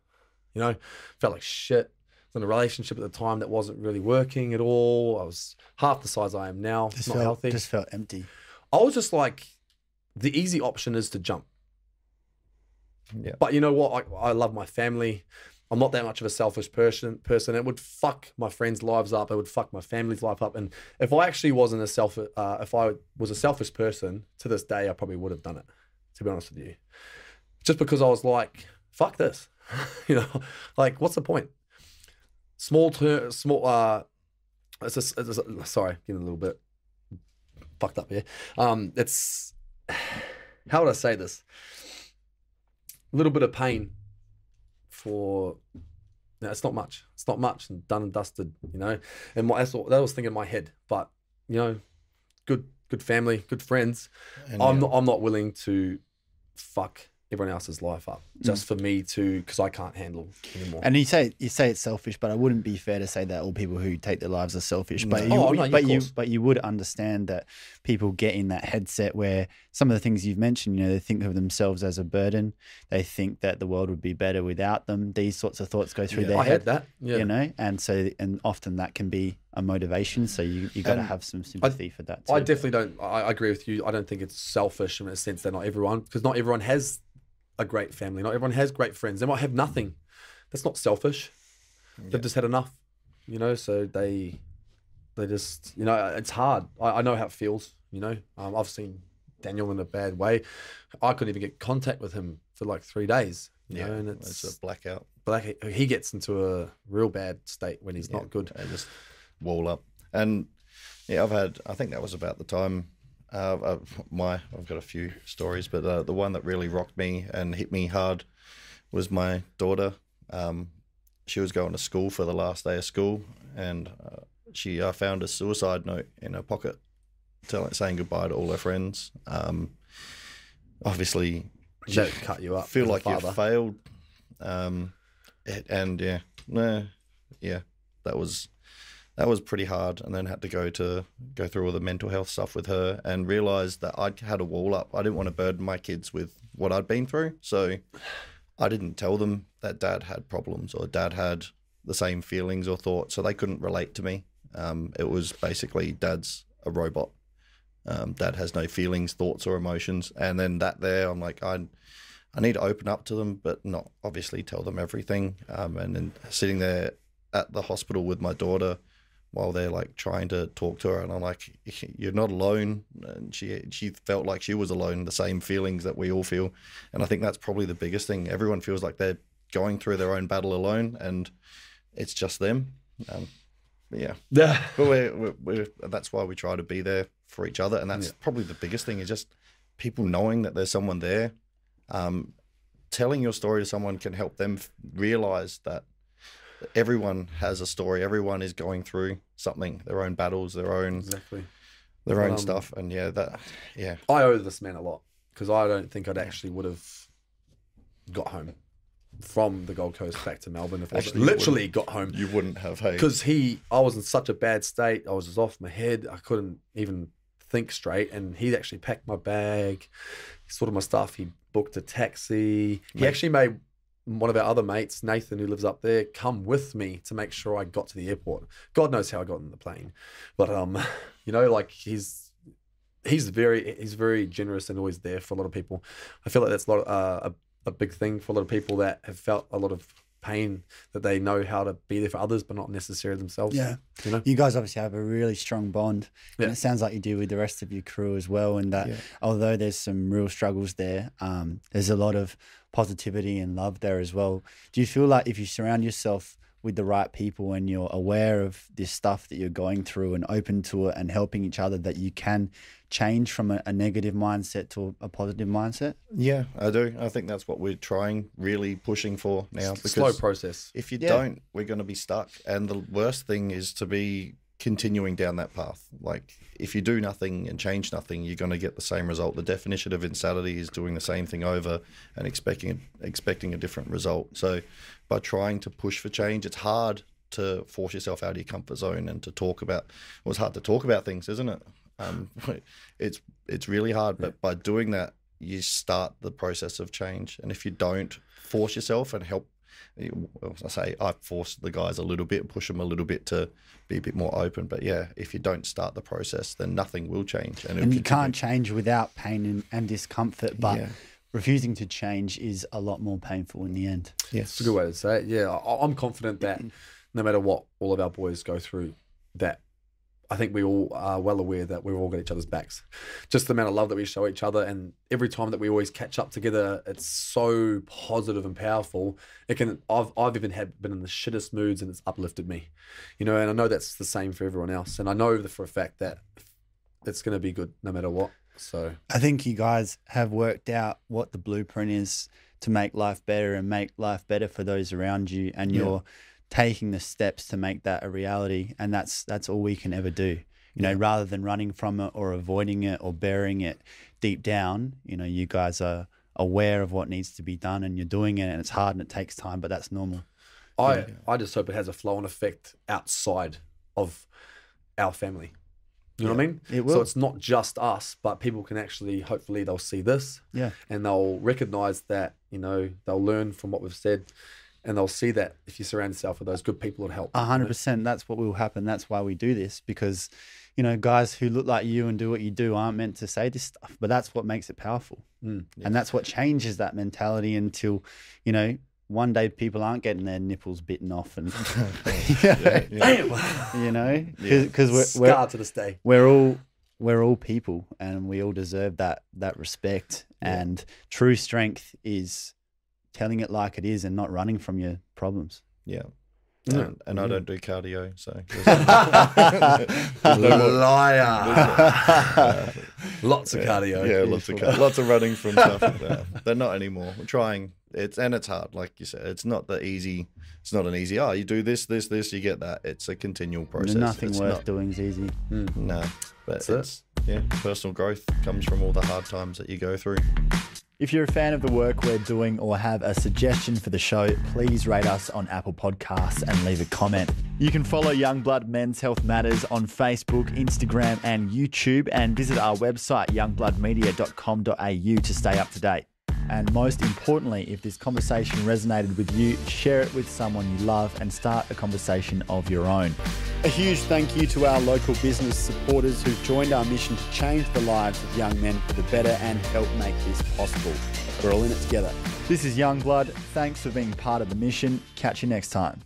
You know, felt like shit. I was in a relationship at the time that wasn't really working at all. I was half the size I am now. just not felt, healthy. just felt empty. I was just like, the easy option is to jump. Yeah. But you know what? I, I love my family. I'm not that much of a selfish person. Person. It would fuck my friends' lives up. It would fuck my family's life up. And if I actually wasn't a self, uh, if I was a selfish person to this day, I probably would have done it. To be honest with you, just because I was like, fuck this. you know, like what's the point? Small term, small. Uh, it's just, it's just, sorry, getting a little bit fucked up here. Um, it's how would I say this? A little bit of pain for no, it's not much. It's not much and done and dusted, you know. And my, that's what that was thinking in my head. But you know, good good family, good friends. And, I'm yeah. not I'm not willing to fuck everyone else's life up mm. just for me to because I can't handle anymore. And you say you say it's selfish, but I wouldn't be fair to say that all people who take their lives are selfish. But No. you, Oh, no, but you, but you would understand that people get in that headset where some of the things you've mentioned, you know, they think of themselves as a burden. They think that the world would be better without them. These sorts of thoughts go through Yeah. their I head. had that. Yeah. You know, and so and often that can be a motivation. So you you got to have some sympathy for that. Too. I definitely don't. I, I agree with you. I don't think it's selfish in a sense that not everyone, because not everyone has a great family. Not everyone has great friends. They might have nothing. That's not selfish. They've just had enough, you know. So they, they just, you know, it's hard. I, I know how it feels. You know, um, I've seen Daniel in a bad way. I couldn't even get contact with him for like three days. You Yeah, know, and it's, it's a blackout. black. He gets into a real bad state when he's not good. And just wall up. And yeah, I've had. I think that was about the time. Uh, uh, my I've got a few stories, but uh, the one that really rocked me and hit me hard was my daughter. Um, she was going to school for the last day of school, and uh, she uh, found a suicide note in her pocket, telling saying goodbye to all her friends. Um, obviously, That cut you up. feel like you failed. Um, and yeah, nah, yeah, that was that was pretty hard. And then had to go to go through all the mental health stuff with her, and realized that I'd had a wall up. I didn't want to burden my kids with what I'd been through, so I didn't tell them that dad had problems or dad had the same feelings or thoughts, so they couldn't relate to me. Um, it was basically dad's a robot. Um, dad has no feelings, thoughts, or emotions. And then that there, I'm like, I, I need to open up to them, but not obviously tell them everything. Um, and then sitting there at the hospital with my daughter while they're like trying to talk to her, and I'm like, "You're not alone." And she she felt like she was alone, the same feelings that we all feel. And I think that's probably the biggest thing. Everyone feels like they're going through their own battle alone, and it's just them. Um, yeah, Yeah. but we're, we're, we're that's why we try to be there for each other, and that's probably the biggest thing is just people knowing that there's someone there. Um, telling your story to someone can help them realize that everyone has a story. Everyone is going through something, their own battles, their own Exactly. their own Um, stuff, and yeah, that yeah, I owe this man a lot because I don't think I'd actually would have got home from the Gold Coast back to Melbourne if I Actually, you literally got home you wouldn't have. Hey, because he I was in such a bad state. I was just off my head. I couldn't even think straight. And he actually packed my bag, sorted my stuff. He booked a taxi. He Mate. actually made one of our other mates, Nathan, who lives up there, come with me to make sure I got to the airport. God knows how I got in the plane, but um, you know, like he's he's very he's very generous and always there for a lot of people. I feel like that's a lot of, uh, a a big thing for a lot of people that have felt a lot of pain that they know how to be there for others, but not necessarily themselves. Yeah. you know. You guys obviously have a really strong bond. Yeah. And it sounds like you do with the rest of your crew as well. And that Yeah. although there's some real struggles there, um, there's a lot of positivity and love there as well. Do you feel like if you surround yourself with the right people and you're aware of this stuff that you're going through and open to it and helping each other, that you can change from a, a negative mindset to a, a positive mindset? yeah, I do. I think that's what we're trying, really pushing for now. It's a slow process. If you Yeah. don't, we're going to be stuck. And the worst thing is to be continuing down that path. Like, if you do nothing and change nothing, you're going to get the same result. The definition of insanity is doing the same thing over and expecting expecting a different result. So, by trying to push for change, it's hard to force yourself out of your comfort zone and to talk about. Well, it's hard to talk about things, isn't it? Um, it's it's really hard, but by doing that, you start the process of change. And if you don't force yourself and help I say I force the guys a little bit, push them a little bit to be a bit more open. But yeah, if you don't start the process, then nothing will change. it'll And you continue. can't change without pain and, and discomfort, but Yeah. refusing to change is a lot more painful in the end. Yes. It's a good way to say it. Yeah, I, I'm confident that no matter what all of our boys go through, that I think we all are well aware that we've all got each other's backs. Just the amount of love that we show each other, and every time that we always catch up together, it's so positive and powerful. It can. I've I've even had been in the shittest moods, and it's uplifted me. You know, and I know that's the same for everyone else, and I know for a fact that it's going to be good no matter what. So I think you guys have worked out what the blueprint is to make life better and make life better for those around you, and Yeah. you're taking the steps to make that a reality. And that's that's all we can ever do. You know, rather than running from it or avoiding it or burying it deep down, you know, you guys are aware of what needs to be done and you're doing it and it's hard and it takes time, but that's normal. I I just hope it has a flow on effect outside of our family. You know what I mean? It will. So it's not just us, but people can actually, hopefully, they'll see this Yeah. and they'll recognize that, you know, they'll learn from what we've said and they'll see that if you surround yourself with those good people, it'll help. A hundred percent. That's what will happen. That's why we do this because, you know, guys who look like you and do what you do aren't meant to say this stuff, but that's what makes it powerful, Mm. and that's what changes that mentality until, you know, one day people aren't getting their nipples bitten off, and Yeah, yeah. You know, Yeah. because we're, we're Scar to this day. we're all we're all people, and we all deserve that that respect. And true strength is telling it like it is and not running from your problems. yeah. Yeah. And, and I don't do cardio, so Liar. Lots of Yeah. cardio. Yeah, lots of car- lots of running from stuff. Yeah. They're not anymore. We're trying. It's and it's hard, like you said. It's not the easy. It's not an easy. Oh, you do this, this, this, you get that. It's a continual process. Nothing it's worth not, doing is easy. Hmm. No, but That's it. yeah. Personal growth comes from all the hard times that you go through. If you're a fan of the work we're doing or have a suggestion for the show, please rate us on Apple Podcasts and leave a comment. You can follow Youngblood Men's Health Matters on Facebook, Instagram, and YouTube, and visit our website, youngbloodmedia.com.au, to stay up to date. And most importantly, if this conversation resonated with you, share it with someone you love and start a conversation of your own. A huge thank you to our local business supporters who've joined our mission to change the lives of young men for the better and help make this possible. We're all in it together. This is Young Blood. Thanks for being part of the mission. Catch you next time.